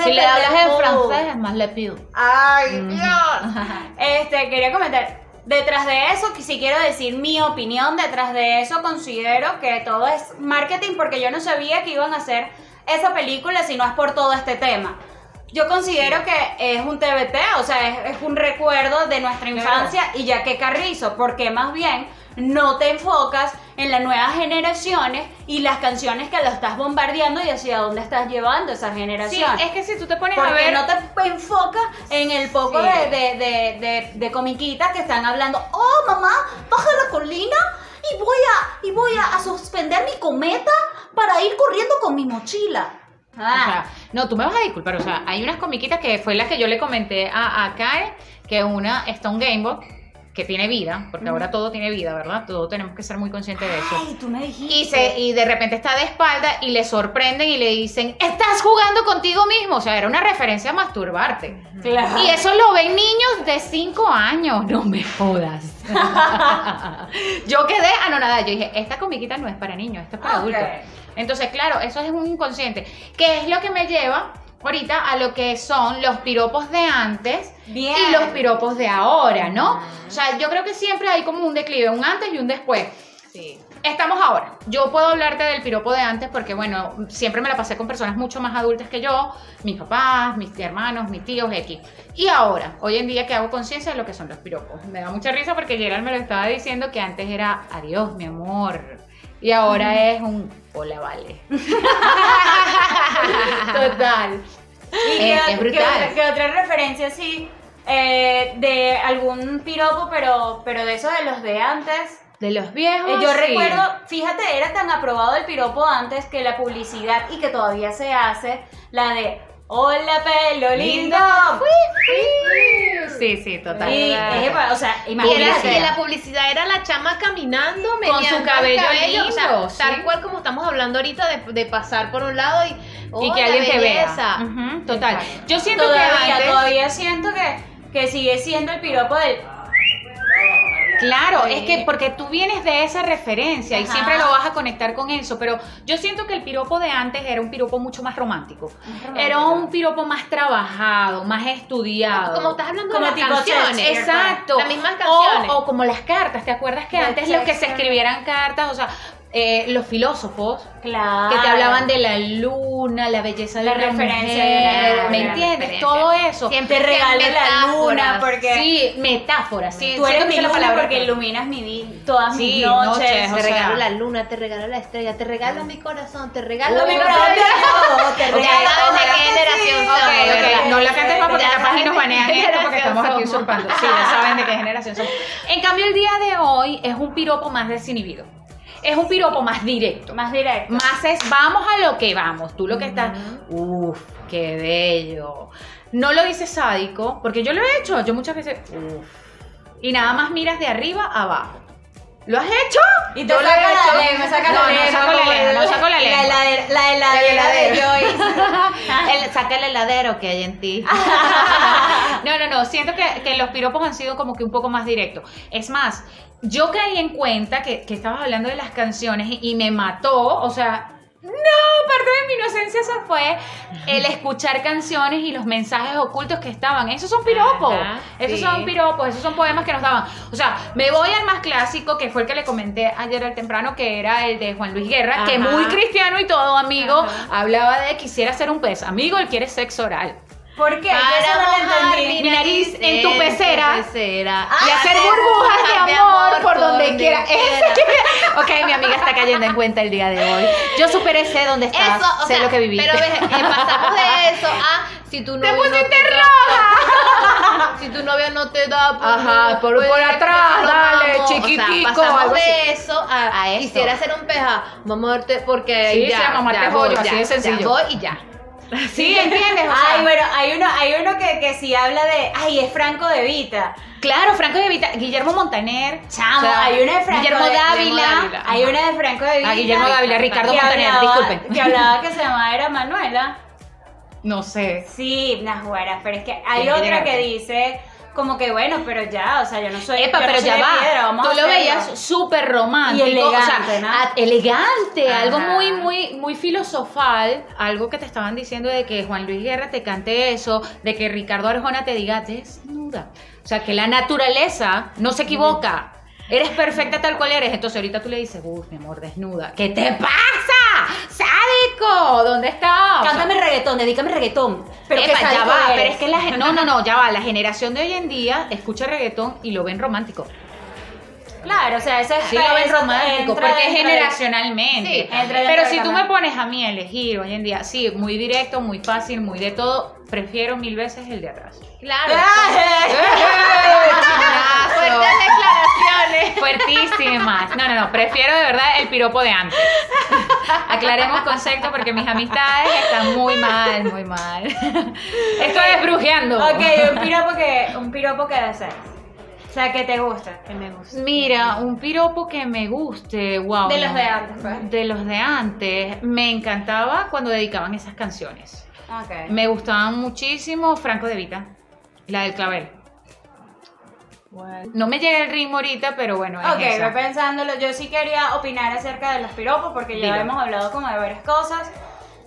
Si le hablas en francés es más Le Pew. Ay, Ujú. Dios. Este, quería comentar. Detrás de eso, si quiero decir mi opinión, detrás de eso considero que todo es marketing porque yo no sabía que iban a hacer esa película si no es por todo este tema. Yo considero que es un TBT, o sea, es, es un recuerdo de nuestra infancia y ya que Carrizo, porque más bien no te enfocas en las nuevas generaciones y las canciones que lo estás bombardeando y hacia dónde estás llevando esa Sí, generación. es que si tú te pones a Porque ver... no te enfocas en el poco Sí. de, de, de, de- de comiquitas que están hablando, oh mamá, baja la colina y voy a, y voy a, a suspender mi cometa para ir corriendo con mi mochila. O Ah, sea, no, tú me vas a disculpar, o sea, hay unas comiquitas que fue la que yo le comenté a, a Kae, que una está un Gameboy, que tiene vida, porque ahora todo tiene vida, ¿verdad? Todo tenemos que ser muy conscientes de eso. ay, tú me dijiste. Y, se, y de repente está de espalda y le sorprenden y le dicen, estás jugando contigo mismo. O sea, era una referencia a masturbarte. Claro. Y eso lo ven niños de 5 años. No me jodas. yo quedé anonadada. Yo dije, esta comiquita no es para niños, esto es para adultos. Entonces, claro, eso es un inconsciente. Que es lo que me lleva ahorita a lo que son los piropos de antes Bien. y los piropos de ahora, ¿no? O sea, yo creo que siempre hay como un declive, un antes y un después. Sí. Estamos ahora. Yo puedo hablarte del piropo de antes porque, bueno, siempre me la pasé con personas mucho más adultas que yo, mis papás, mis hermanos, mis tíos, X. Y ahora, hoy en día que hago conciencia de lo que son los piropos. Me da mucha risa porque Gerald me lo estaba diciendo que antes era adiós, mi amor. Y ahora es un hola, vale. Total. ¿Y Es- es brutal. otra, qué otra referencia así eh, de algún piropo, pero, pero de esos de los de antes? De los viejos. Eh, yo sí. recuerdo, fíjate, era tan aprobado el piropo antes que la publicidad y que todavía se hace, la de Hola pelo lindo. Sí, sí, total. Y, es, o sea, Y, imagínate. era- y la publicidad era la chama caminando, Con su el cabello o sea, lindo, tal sí. cual como estamos hablando ahorita de, de pasar por un lado y, Y ¡oh, que alguien te vea. belleza! Ujú, total. Exacto. Yo siento que todavía, antes- todavía siento que, que sigue siendo el piropo del Claro, Sí. es que porque tú vienes de esa referencia y siempre lo vas a conectar con eso, pero yo siento que el piropo de antes era un piropo mucho más romántico. Era un piropo más trabajado, más estudiado. Como estás hablando Como de las canciones. Exacto. Las mismas canciones. O, o como las cartas, ¿te acuerdas que antes los que se escribieran cartas, o sea, eh, los filósofos Claro. que te hablaban de la luna, la belleza de La la, referencia mujer, de la- ¿me entiendes? referencia. Todo eso. Siempre Te regalo la luna porque Sí, metáforas, sí. tú eres mi luna palabra porque iluminas mi vida, todas Sí, mis noches. noches, Te sea, regalo la luna, te regalo la estrella, te regalo mi corazón, te regalo Lo mi corazón. te Ya regalo saben de qué generación no la cantes más porque capaz y nos banean esto porque estamos aquí usurpando. Sí, ya saben de qué generación somos. En cambio, el día de hoy es un piropo más desinhibido. Es un piropo más directo. Más directo. Más es, vamos a lo que vamos. Tú lo que estás, uff, qué bello. No lo dices sádico, porque yo lo he hecho. Yo muchas veces, uff. Y nada más miras de arriba a abajo. ¿Lo has hecho? Y te Yo saca la hecho. lengua, saca No, la no lengua. saco la lengua, no saco la lengua. La heladera, la heladera de heladero. Joyce. El- saca el heladero que hay en ti. No, no, no, siento que, que los piropos han sido como que un poco más directos. Es más, yo caí en cuenta que, que estabas hablando de las canciones y, y me mató, o sea, no, parte de mi inocencia se fue el escuchar canciones y los mensajes ocultos que estaban. Esos son piropos, Ajá, esos sí. son piropos, esos son poemas que nos daban. O sea, me voy al más clásico, que fue el que le comenté ayer al temprano, que era el de Juan Luis Guerra, que muy cristiano y todo, amigo, Ajá. hablaba de quisiera ser un pez. Amigo, él quiere sexo oral. ¿Por qué? Para no mojar mi nariz en tu pecera. pecera. y hacer burbujas de amor, por, donde, donde quiera. quiera. ok, mi amiga está cayendo en cuenta el día de hoy. Yo superé, sé dónde estás, Eso, o sé sea, lo que viví. Pero ves, eh, pasamos de eso a si tu novio pusiste no te da, si tu novio no te da, pues, Ajá, por- pues, por pues, atrás, lo dale, amo. chiquitico, O sea, pasamos algo así. de eso a, A eso. quisiera hacer un peja, mamarte porque Sí, ya, sí, a mamarte ya voy, así ya, de sencillo. Ya voy y ya. sí, ¿entiendes? O sea, Ay, bueno, hay uno, hay uno que, que sí habla de, ay, es Franco de Vita. Claro, Franco de Vita, Guillermo Montaner. Chamo, o sea, hay una de Franco Guillermo de- Dávila. Dávila. Hay una de Franco de Vita. Ah, Guillermo Dávila, Ricardo Montaner, hablaba- disculpen. Que hablaba que se llamaba era Manuela. No sé. Sí, Najuara, pero es que hay otra que dice como que bueno, pero ya, o sea, yo no soy Epa, yo no pero soy ya de va. piedra, vamos Tú a lo hacerlo. veías súper romántico. Y o sea, elegante, ¿no? a- elegante, Ajá. algo muy, muy, muy filosofal. Algo que te estaban diciendo de que Juan Luis Guerra te cante eso, de que Ricardo Arjona te diga desnuda. O sea, que la naturaleza no se equivoca. Eres perfecta tal cual eres. Entonces ahorita tú le dices, uff, mi amor, desnuda. ¿Qué te pasa? ¿Dónde sea, Cántame reggaetón, dedícame reggaetón. Pero Epa, que ya va, eres. pero es que la gen- no, no, no, ya va, la generación de hoy en día escucha reggaetón y lo ven romántico. Claro, o sea, ese es Sí lo ven romántico, porque es generacionalmente. Sí, entra dentro pero del si tú canal. me pones a mí a elegir hoy en día, sí, muy directo, muy fácil, muy de todo, prefiero mil veces el de atrás. Claro. Fuertes. Fuertísimas. No, no, no, prefiero de verdad el piropo de antes. Aclaremos concepto porque mis amistades están muy mal, muy mal. Esto es brujeando. Ok, un piropo que, un piropo que desees. O sea, que te gusta, que me gusta. Mira, un piropo que me guste, wow. De los de antes, pues. De los de antes. Me encantaba cuando dedicaban esas canciones. Ok. Me gustaban muchísimo Franco de Vita, la del clavel. No me llega el ritmo ahorita, pero bueno, es Ok, esa. voy pensándolo. Yo sí quería opinar acerca de los piropos porque ya Dilo. hemos hablado como de varias cosas.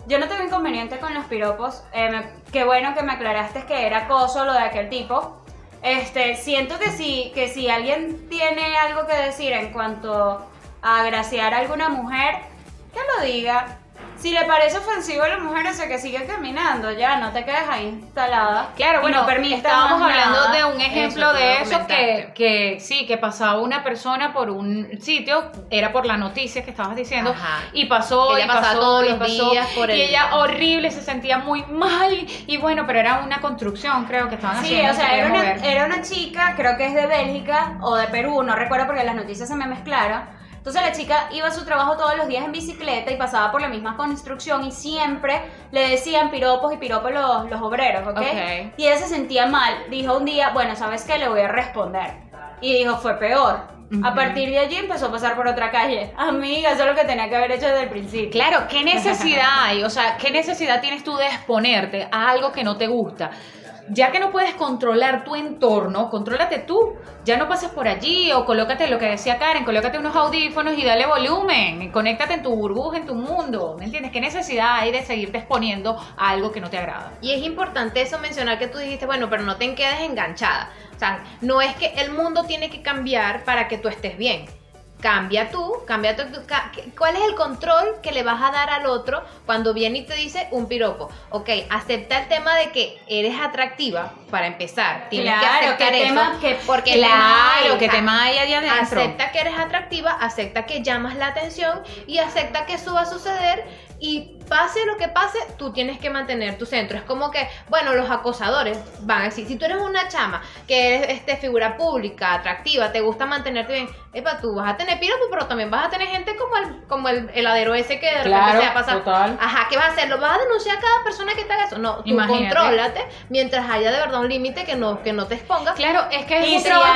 Yo no tengo inconveniente con los piropos. Eh, me- qué bueno que me aclaraste que era acoso lo de aquel tipo. Este, siento que si, que si alguien tiene algo que decir en cuanto a agraciar a alguna mujer, que lo diga. Si le parece ofensivo a la mujer, o sea, que siga caminando, ya, no te quedes ahí instalada. Claro, bueno, no estábamos hablando nada. de un ejemplo Eso, de eso que, que sí, que pasaba una persona por un sitio, era por la noticia que estabas diciendo, Ajá. y pasó, ella y pasó, todos y los pasó, días por y el- ella horrible, se sentía muy mal, y bueno, pero era una construcción, creo que estaban Sí, haciendo. o sea, se era una, era una chica, creo que es de Bélgica o de Perú, no recuerdo porque las noticias se me mezclaron. Entonces la chica iba a su trabajo todos los días en bicicleta y pasaba por la misma construcción y siempre le decían piropos y piropos los, los obreros, ¿ok? Ok. Y ella se sentía mal. Dijo un día, bueno, ¿sabes qué? Le voy a responder. Y dijo, fue peor. A partir de allí empezó a pasar por otra calle. Amiga, eso es lo que tenía que haber hecho desde el principio. Claro, ¿qué necesidad hay? O sea, ¿qué necesidad tienes tú de exponerte a algo que no te gusta? Ya que no puedes controlar tu entorno, contrólate tú. Ya no pases por allí o colócate lo que decía Karen, colócate unos audífonos y dale volumen. Conéctate en tu burbuja, en tu mundo. ¿Me entiendes? ¿Qué necesidad hay de seguirte exponiendo a algo que no te agrada? Y es importante eso mencionar que tú dijiste, bueno, pero no te quedes enganchada. O sea, no es que el mundo tiene que cambiar para que tú estés bien. Cambia tú, cambia tú. ¿Cuál es el control que le vas a dar al otro cuando viene y te dice un piropo? Ok, acepta el tema de que eres atractiva para empezar. Tienes Claro, que aceptar que eso. tema- que- porque Claro, que te tema hay allá adentro. Acepta que eres atractiva, acepta que llamas la atención y acepta que eso va a suceder y pase lo que pase, tú tienes que mantener tu centro. Es como que, bueno, los acosadores van a decir, si tú eres una chama que eres este, figura pública, atractiva, te gusta mantenerte bien, epa, tú vas a tener piropo, pero también vas a tener gente como el, como el heladero ese que de repente Claro, se va a pasar. total. Ajá, ¿qué vas a hacer? ¿Lo vas a denunciar a cada persona que te haga eso? No, tú Imagínate. contrólate mientras haya de verdad un límite que no, que no te expongas. Claro, es que es Y un si, trabajo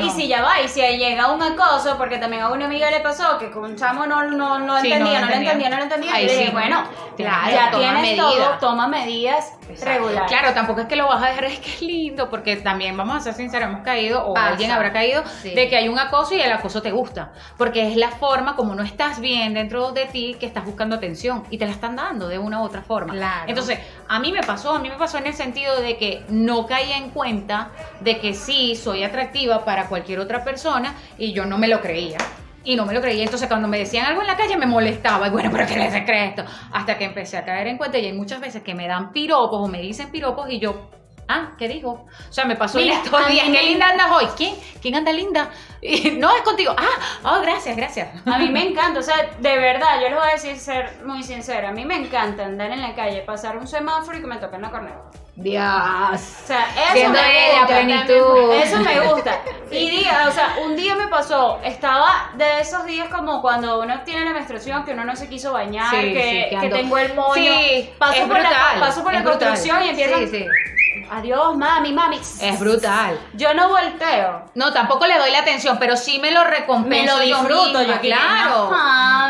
y si ya va, y si llega un acoso, porque también a una amiga le pasó que con un chamo no, no, no Sí, entendía, no no, lo le entendía, no le entendía, y dije, sí. bueno, Claro, ya toma tienes medidas. todo, toma medidas regulares. Claro, tampoco es que lo vas a dejar, es que es lindo, porque también vamos a ser sinceros, hemos caído, o Pasa. alguien habrá caído, Sí. de que hay un acoso y el acoso te gusta. Porque es la forma como no estás bien dentro de ti que estás buscando atención y te la están dando de una u otra forma. Claro. Entonces, a mí me pasó, a mí me pasó en el sentido de que no caía en cuenta de que sí soy atractiva para cualquier otra persona y yo no me lo creía. Y no me lo creía. Entonces, cuando me decían algo en la calle, me molestaba. Y bueno, pero ¿qué les cree esto? Hasta que empecé a caer en cuenta. Y hay muchas veces que me dan piropos o me dicen piropos y yo, ah, ¿qué dijo? O sea, me pasó Mira, en estos días. me- ¿Qué linda andas hoy? ¿Quién? ¿Quién anda linda? Y, no, es contigo. Ah, oh, gracias, gracias. A mí me encanta, o sea, de verdad, yo les voy a decir ser muy sincera, a mí me encanta andar en la calle, pasar un semáforo y que me toquen la corneta. Dios. O sea, eso Siendo me ella, gusta. plenitud. Eso me gusta. Y diga, o sea, un día me pasó, estaba de esos días como cuando uno tiene la menstruación, que uno no se quiso bañar, Sí, que, sí, que que ando- tengo el moño. Sí, paso por la, paso por construcción y empiezo. Sí, sí. Adiós, mami, mami. Es brutal. Yo no volteo. No, tampoco le doy la atención, pero sí me lo recompenso. Me lo disfruto, yo claro.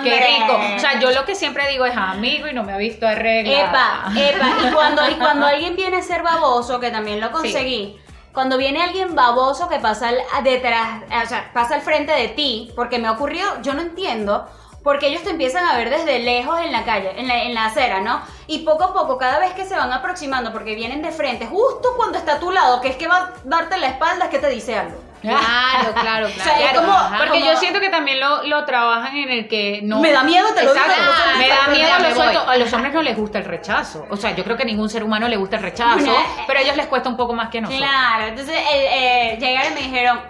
Qué rico. O sea, yo lo que siempre digo es amigo y no me ha visto arreglar. Epa, epa. Y cuando, y cuando alguien viene a ser baboso, que también lo conseguí, cuando viene alguien baboso que pasa al- detrás, o sea, pasa al frente de ti, porque me ocurrió, yo no entiendo porque ellos te empiezan a ver desde lejos en la calle, en la, en la acera, ¿no? Y poco a poco, cada vez que se van aproximando, porque vienen de frente, justo cuando está a tu lado, que es que va a darte la espalda, es que te dice algo. Claro, claro, claro. O sea, Claro, como- ajá. Porque como- yo siento que también lo, lo trabajan en el que no. Me da miedo, te lo digo, digo, me da miedo a me los, a los hombres no les gusta el rechazo. O sea, yo creo que a ningún ser humano le gusta el rechazo, pero a ellos les cuesta un poco más que a nosotros. Claro, entonces eh, eh, llegaron y me dijeron,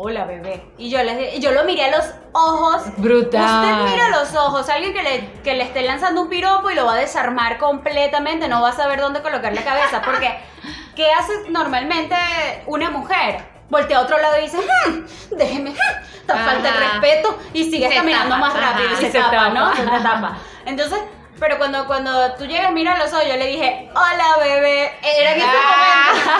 hola bebé. Y yo, les, yo lo miré a los ojos. Brutal. Usted mira a los ojos, alguien que le, que le esté lanzando un piropo y lo va a desarmar completamente, no va a saber dónde colocar la cabeza. Porque, ¿qué hace normalmente una mujer? Voltea a otro lado y dice, "Hmm, déjeme, hmm, ta- falta el respeto y sigue Se caminando tapa, más rápido ajá. y se, Se tapa, tapa. ¿no? Se te tapa. Entonces, pero cuando, cuando tú llegas, mira los ojos, yo le dije, hola bebé. Era en ese momento.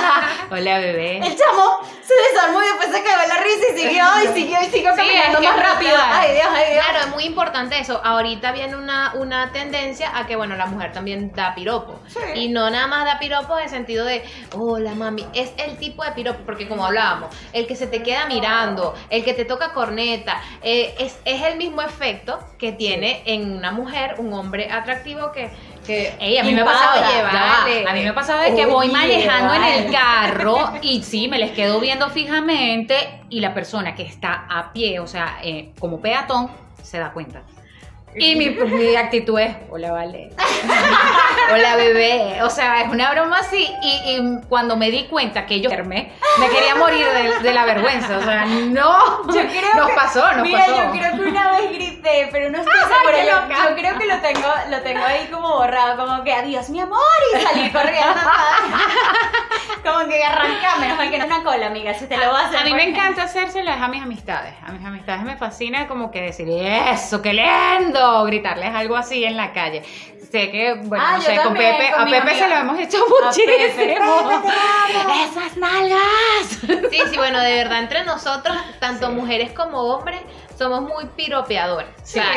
Hola, bebé. El chamo se desarmó y después se cagó en la risa y siguió y siguió y siguió Sí, caminando es que más rápido. Ay Dios, ay Dios. Claro, es muy importante eso. Ahorita viene una, una tendencia a que, bueno, la mujer también da piropo. Sí. Y no nada más da piropo en el sentido de, hola mami, es el tipo de piropo, porque como hablábamos, el que se te queda mirando, el que te toca corneta, eh, es, es el mismo efecto que tiene en una mujer, un hombre atractivo que... que Ey, a mí me ha pasado, ya vale. a mí me ha pasado de que voy manejando en el carro y sí, me les quedo viendo fijamente y la persona que está a pie, o sea, eh, como peatón, se da cuenta. Y mi, mi actitud es, hola, vale. hola, bebé. O sea, es una broma así. Y, y cuando me di cuenta que yo me, quería morir de, de la vergüenza. O sea, no. Yo creo nos que- pasó, nos Mira, pasó. yo creo que una vez grité, pero no estoy segura. Yo, creo que lo tengo, lo tengo ahí como borrado, como que adiós mi amor y salí corriendo. como que arrancame, mal que no es una cola, amiga, si te lo vas a hacer. A mí me porque- encanta hacérselo es a mis amistades. A mis amistades me fascina como que decir, eso, qué lindo, gritarles algo así en la calle. Sé que, bueno, Ah, no sé, con Pepe, con a Pepe amiga. se lo hemos hecho muchísimo. ¡Esas nalgas! Sí, sí, bueno, de verdad, entre nosotros, tanto mujeres como hombres, somos muy piropeadores. O sea,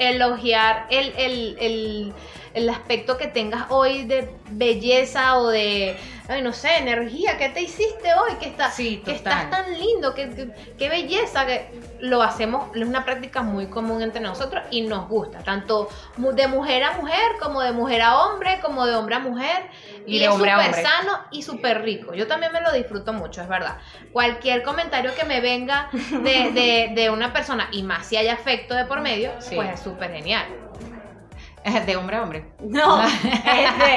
elogiar el, el, el, el aspecto que tengas hoy de belleza o de, ay, no sé, energía. ¿Qué te hiciste hoy? Que, estás Sí, que estás tan lindo, que, que- qué belleza. que Lo hacemos, es una práctica muy común entre nosotros y nos gusta, tanto de mujer a mujer, como de mujer a hombre, como de hombre a mujer. Y Y, de es súper sano y súper rico. Yo también me lo disfruto mucho, es verdad. Cualquier comentario que me venga de, de- de una persona, y más si hay afecto de por medio, Sí. pues es súper genial. De hombre a hombre. No, este,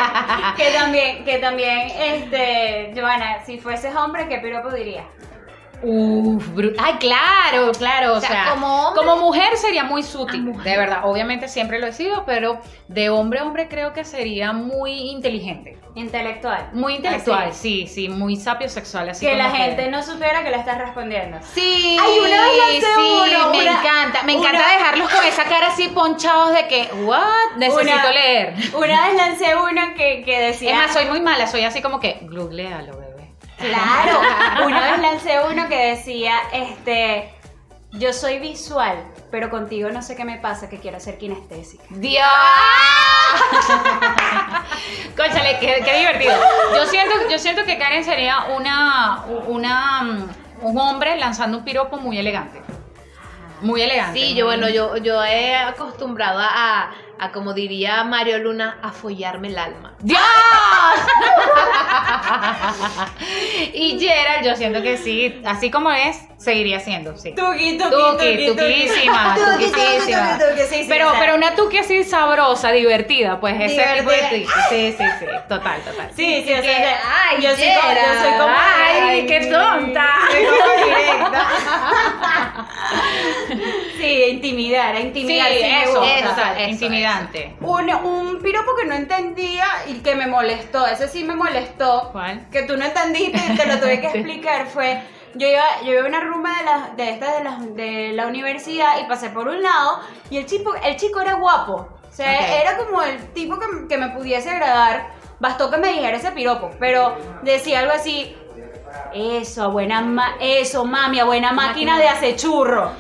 que también, que también, este, Joana, si fueses hombre, ¿qué piropo dirías? Uf, Ay, claro, claro. O, O sea, sea, como hombre- como mujer sería muy sutil. Ah. De verdad, obviamente siempre lo he sido, pero de hombre a hombre creo que sería muy inteligente. Intelectual. Muy intelectual, Así. sí, sí, muy sapio sexual. Así que la gente no supiera que le estás respondiendo. Sí, Ay, una vez sí, uno, me una- encanta. Me una- encanta dejarlos con esa cara así ponchados de que, what? Necesito Una- leer. Una vez lancé uno que, que decía. Es más, soy muy mala, soy así como que, googlealo. Claro. Una vez lancé uno que decía, este, yo soy visual, pero contigo no sé qué me pasa, que quiero ser kinestésica. ¡Dios! Cónchale, qué, qué divertido. Yo siento, yo siento que Karen sería una, una, mm, un hombre lanzando un piropo muy elegante. Muy elegante. Sí, yo bueno, yo, yo he acostumbrado a, a, como diría Mario Luna, a follarme el alma. ¡Dios! y Gerald, yo siento que sí, así como es, seguiría siendo, sí. Tuki, tuki, Tuki, tuquísima, tuquísima. Pero, pero una tuki así sabrosa, divertida, pues ese tipo de tuki. Sí, sí, sí, total, total. Sí, sí, o sea, ay, yo, soy como, yo soy como. Ay, qué tonta. directa. sí, intimidar, intimidar. Sí, eso, gusta. Intimidante. Un, un piropo que no entendía y que me molestó, ese sí me molestó. ¿Cuál? Que tú no entendiste y te lo tuve que explicar. Fue, yo iba, yo iba a una rumba de, las de estas de, las de la universidad y pasé por un lado y el chico, el chico era guapo. O sea, era como el tipo que, que me pudiese agradar. Bastó que me dijera ese piropo, pero decía algo así. Eso, buena ma eso, mami, a buena máquina de hacer churro.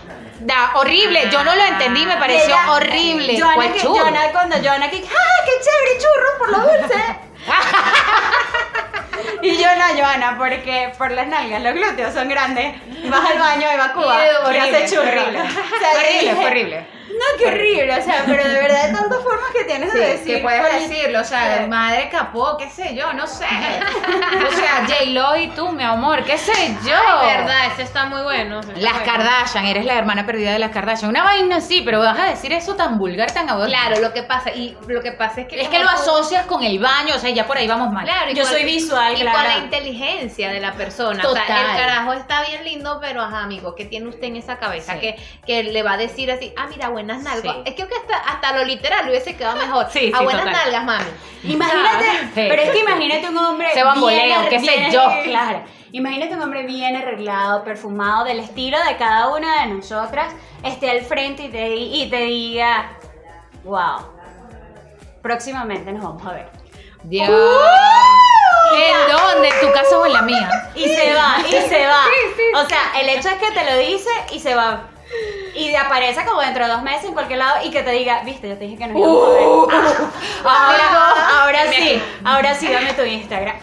Da, horrible, yo no lo entendí, me pareció Y ella- horrible. Joana, ¿Cuál que? Joana, cuando Joana que, ¡ah, qué chévere, churro por lo dulce! y yo no, Joana, porque por las nalgas, los glúteos son grandes. Vas al baño y va a Cuba y horrible, hace horrible. Horrible, horrible. No, qué horrible, o sea, pero de verdad hay tantas formas que tienes de decir. que puedes cuál- decirlo, o sea, Sí. madre capó, qué sé yo, no sé. O sea, J-Lo y tú, mi amor, qué sé yo. Ay, verdad, ese está muy bueno. está Las bueno. Kardashian, eres la hermana perdida de las Kardashian. Una vaina así, pero vas a decir eso tan vulgar, tan agudo. Claro, lo que pasa, y lo que pasa es que. Es que lo asocias con el baño, o sea, ya por ahí vamos mal. Claro, y Yo con- soy visual, y claro. con la inteligencia de la persona. O sea, el carajo está bien lindo, pero ajá, amigo, ¿qué tiene usted en esa cabeza? Sí. Que, que le va a decir así, ah, mira, buenas nalgas. Sí. Es que hasta, hasta lo literal hubiese quedado mejor. Sí, a sí, buenas total. nalgas, mami. Imagínate, Sí. pero es que imagínate un hombre Se bambolea, qué sé yo. Claro. Imagínate un hombre bien arreglado, perfumado, del estilo de cada una de nosotras, esté al frente y te, y te diga, wow, próximamente nos vamos a ver. Dios. ¿En dónde? ¿En tu casa o en la mía? Y se va, y se va. O sea, el hecho es que te lo dice y se va. Y te aparece como dentro de dos meses en cualquier lado y que te diga, viste, yo te dije que nos íbamos a ver. Ah, ahora, sí, ahora sí, dame tu Instagram.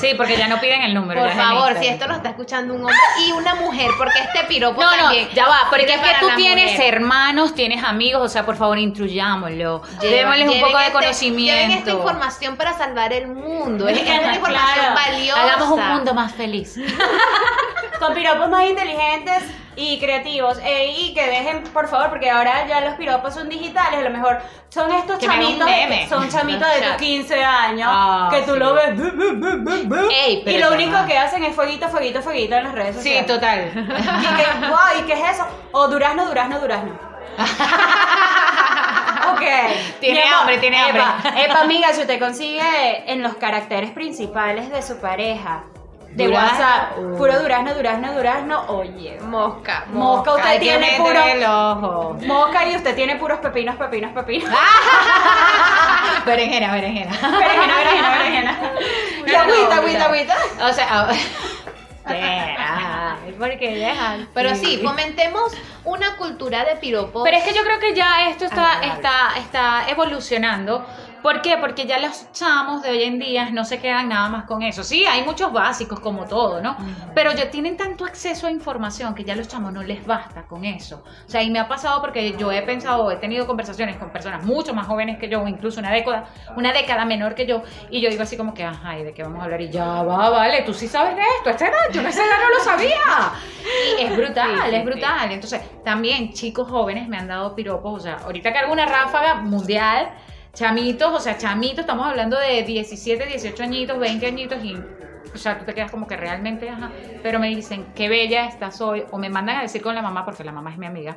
Sí, porque ya no piden el número. Por ya favor, si esto lo está escuchando un hombre y una mujer, porque este piropo No, no, también. ya va, porque es que para tú tienes mujer. hermanos, tienes amigos, o sea, por favor, instruyámoslo. Lleva- Démosles un poco de este- conocimiento. Lleven esta información para salvar el mundo. Es, es una información Claro. valiosa. Hagamos un mundo más feliz. Con piropos más inteligentes y creativos. Eh, y que dejen, por favor, porque ahora ya los piropos son digitales. A lo mejor son estos Que chamitos, son chamitos de tus Chat. 15 años Ah, que tú sí. lo ves. bu, bu, bu, Ey, y lo único que hacen es fueguito, fueguito, fueguito en las redes Sí, sociales. total. Y que, wow, ¿y qué es eso? O durazno, durazno, durazno. ok. Tiene amor, hambre, tiene epa, hambre. Epa, amiga, si usted consigue en los caracteres principales de su pareja de WhatsApp, uh. puro durazno, durazno, durazno, oye. Mosca. Mosca, usted tiene puro. el ojo. Mosca y usted tiene puros pepinos, pepinos, pepinos. Berenjena, berenjena. berenjena, berenjena, berenjena. Y agüita, agüita, agüita. O sea, ah, Ay, porque dejan. Pero sí, fomentemos una cultura de piropos. Pero es que yo creo que ya esto está, está, está evolucionando. ¿Por qué? Porque ya los chamos de hoy en día no se quedan nada más con eso. Sí, hay muchos básicos como todo, ¿no? Pero ya tienen tanto acceso a información que ya los chamos no les basta con eso. O sea, y me ha pasado porque yo he pensado, he tenido conversaciones con personas mucho más jóvenes que yo, incluso una década, una década menor que yo, y yo digo así como que, ajá, ¿y de qué vamos a hablar? Y ya va, vale, tú sí sabes de esto, esta edad, yo no esa edad no lo sabía. Y es brutal, Sí, sí, es brutal. Entonces, también chicos jóvenes me han dado piropos, o sea, ahorita que hago una ráfaga mundial, chamitos, o sea, chamitos, estamos hablando de 17, 18 añitos, 20 añitos y... O sea, tú te quedas como que realmente, ajá. Pero me dicen, qué bella estás hoy. O me mandan a decir con la mamá, porque la mamá es mi amiga.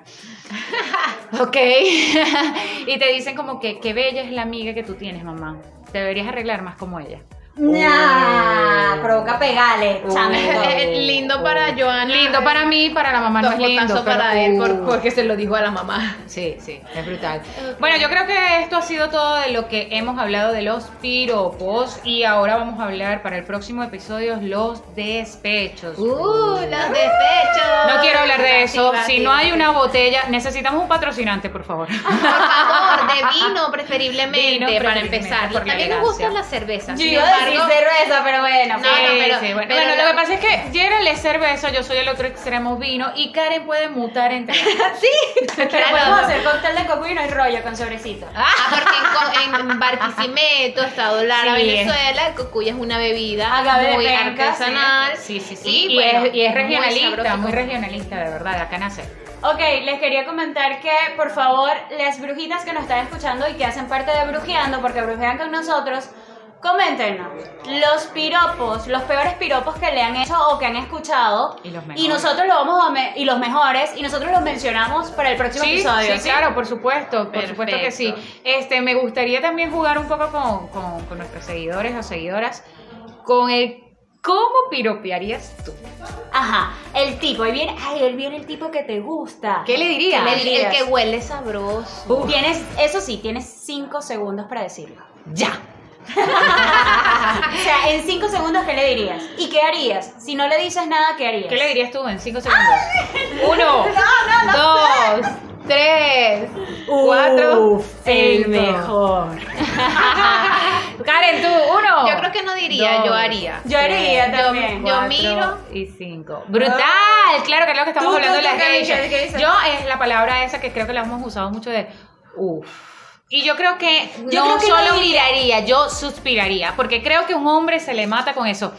ok. y te dicen como que, qué bella es la amiga que tú tienes, mamá. Te deberías arreglar más como ella. Nah, provoca pegales, chamito. lindo para Joana. Lindo para mí, para la mamá no es lindo. Pero- para él por- Uh. porque se lo dijo a la mamá. Sí, sí, es brutal. Bueno, yo creo que esto ha sido todo de lo que hemos hablado de los piropos y ahora vamos a hablar para el próximo episodio los despechos. Uh, los despechos. No quiero hablar de eso. Si no hay una botella, necesitamos un patrocinante, por favor. Por favor, de vino preferiblemente Vino, para preferiblemente, empezar. por la También nos elegancia. gustan las cervezas. Yo iba a embargo, cerveza, pero bueno. No, no, pero- Sí, bueno, pero Bueno, lo que pasa es que Gerald es cerveza, yo soy el otro extremo vino y Karen puede mutar entre Pero Claro, podemos no. hacer cóctel de coco y no hay rollo con sobrecito. Ah, porque en, en Barquisimeto, Estado Lara, Sí, Venezuela, el cocuya es una bebida Agave de muy penca, artesanal. Sí, sí, sí. Y, Y, bueno, es, y es muy regionalista, sabroso. muy regionalista, de verdad, acá nace. Ok, les quería comentar que, por favor, las brujitas que nos están escuchando y que hacen parte de Brujeando, porque brujean con nosotros, coméntenos los piropos, los peores piropos que le han hecho o que han escuchado. Y los Y mejores. nosotros lo vamos a me- y los mejores y nosotros los mencionamos para el próximo Sí, episodio. sí, claro, por supuesto, por supuesto que sí. Perfecto. Este, me gustaría también jugar un poco con, con- con nuestros seguidores o seguidoras con el cómo piropearías tú. Ajá, el tipo, ahí viene, ay, él viene el tipo que te gusta. ¿Qué le dirías? ¿Qué le El, el dirías? que huele sabroso. Uf. Tienes, eso sí, tienes cinco segundos para decirlo. Ya. O sea, en cinco segundos, ¿qué le dirías? ¿Y qué harías? Si no le dices nada, ¿qué harías? ¿Qué le dirías tú en cinco segundos? Uno, dos, tres, cuatro, Uf, el cinco. mejor. Karen, tú, uno. Yo creo que no diría, Dos, yo haría. Yo haría tres, también. Yo cuatro miro. Y cinco. Brutal. Claro que es lo que estamos Tú, hablando tú, de las ¿qué geishas. Yo es la palabra esa que creo que la hemos usado mucho de uff. Y yo creo que Yo no creo que no solo diría. miraría, yo suspiraría. Porque creo que un hombre se le mata con eso.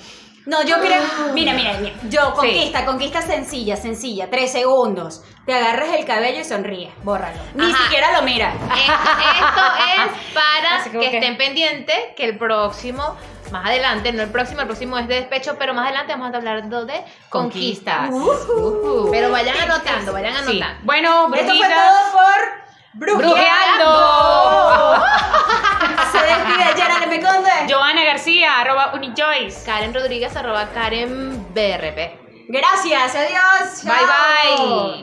No, yo creo. Mira, mira, mira. Yo, conquista, conquista sencilla, sencilla. Tres segundos. Te agarras el cabello y sonríes. Bórralo. Ni Ajá. siquiera lo miras. Eh, Esto es para que que- estén pendientes que el próximo, más adelante, no el próximo, el próximo es de despecho, pero más adelante vamos a estar hablando de conquistas. Conquistas. Ujú. Pero vayan anotando, vayan Sí. anotando. Bueno, Esto fue todo por. Brujeando. Se despide Gerard M. Conde. Joana García, arroba Unijoyce. Karen Rodríguez, arroba Karen BRP. Gracias, adiós. Bye bye.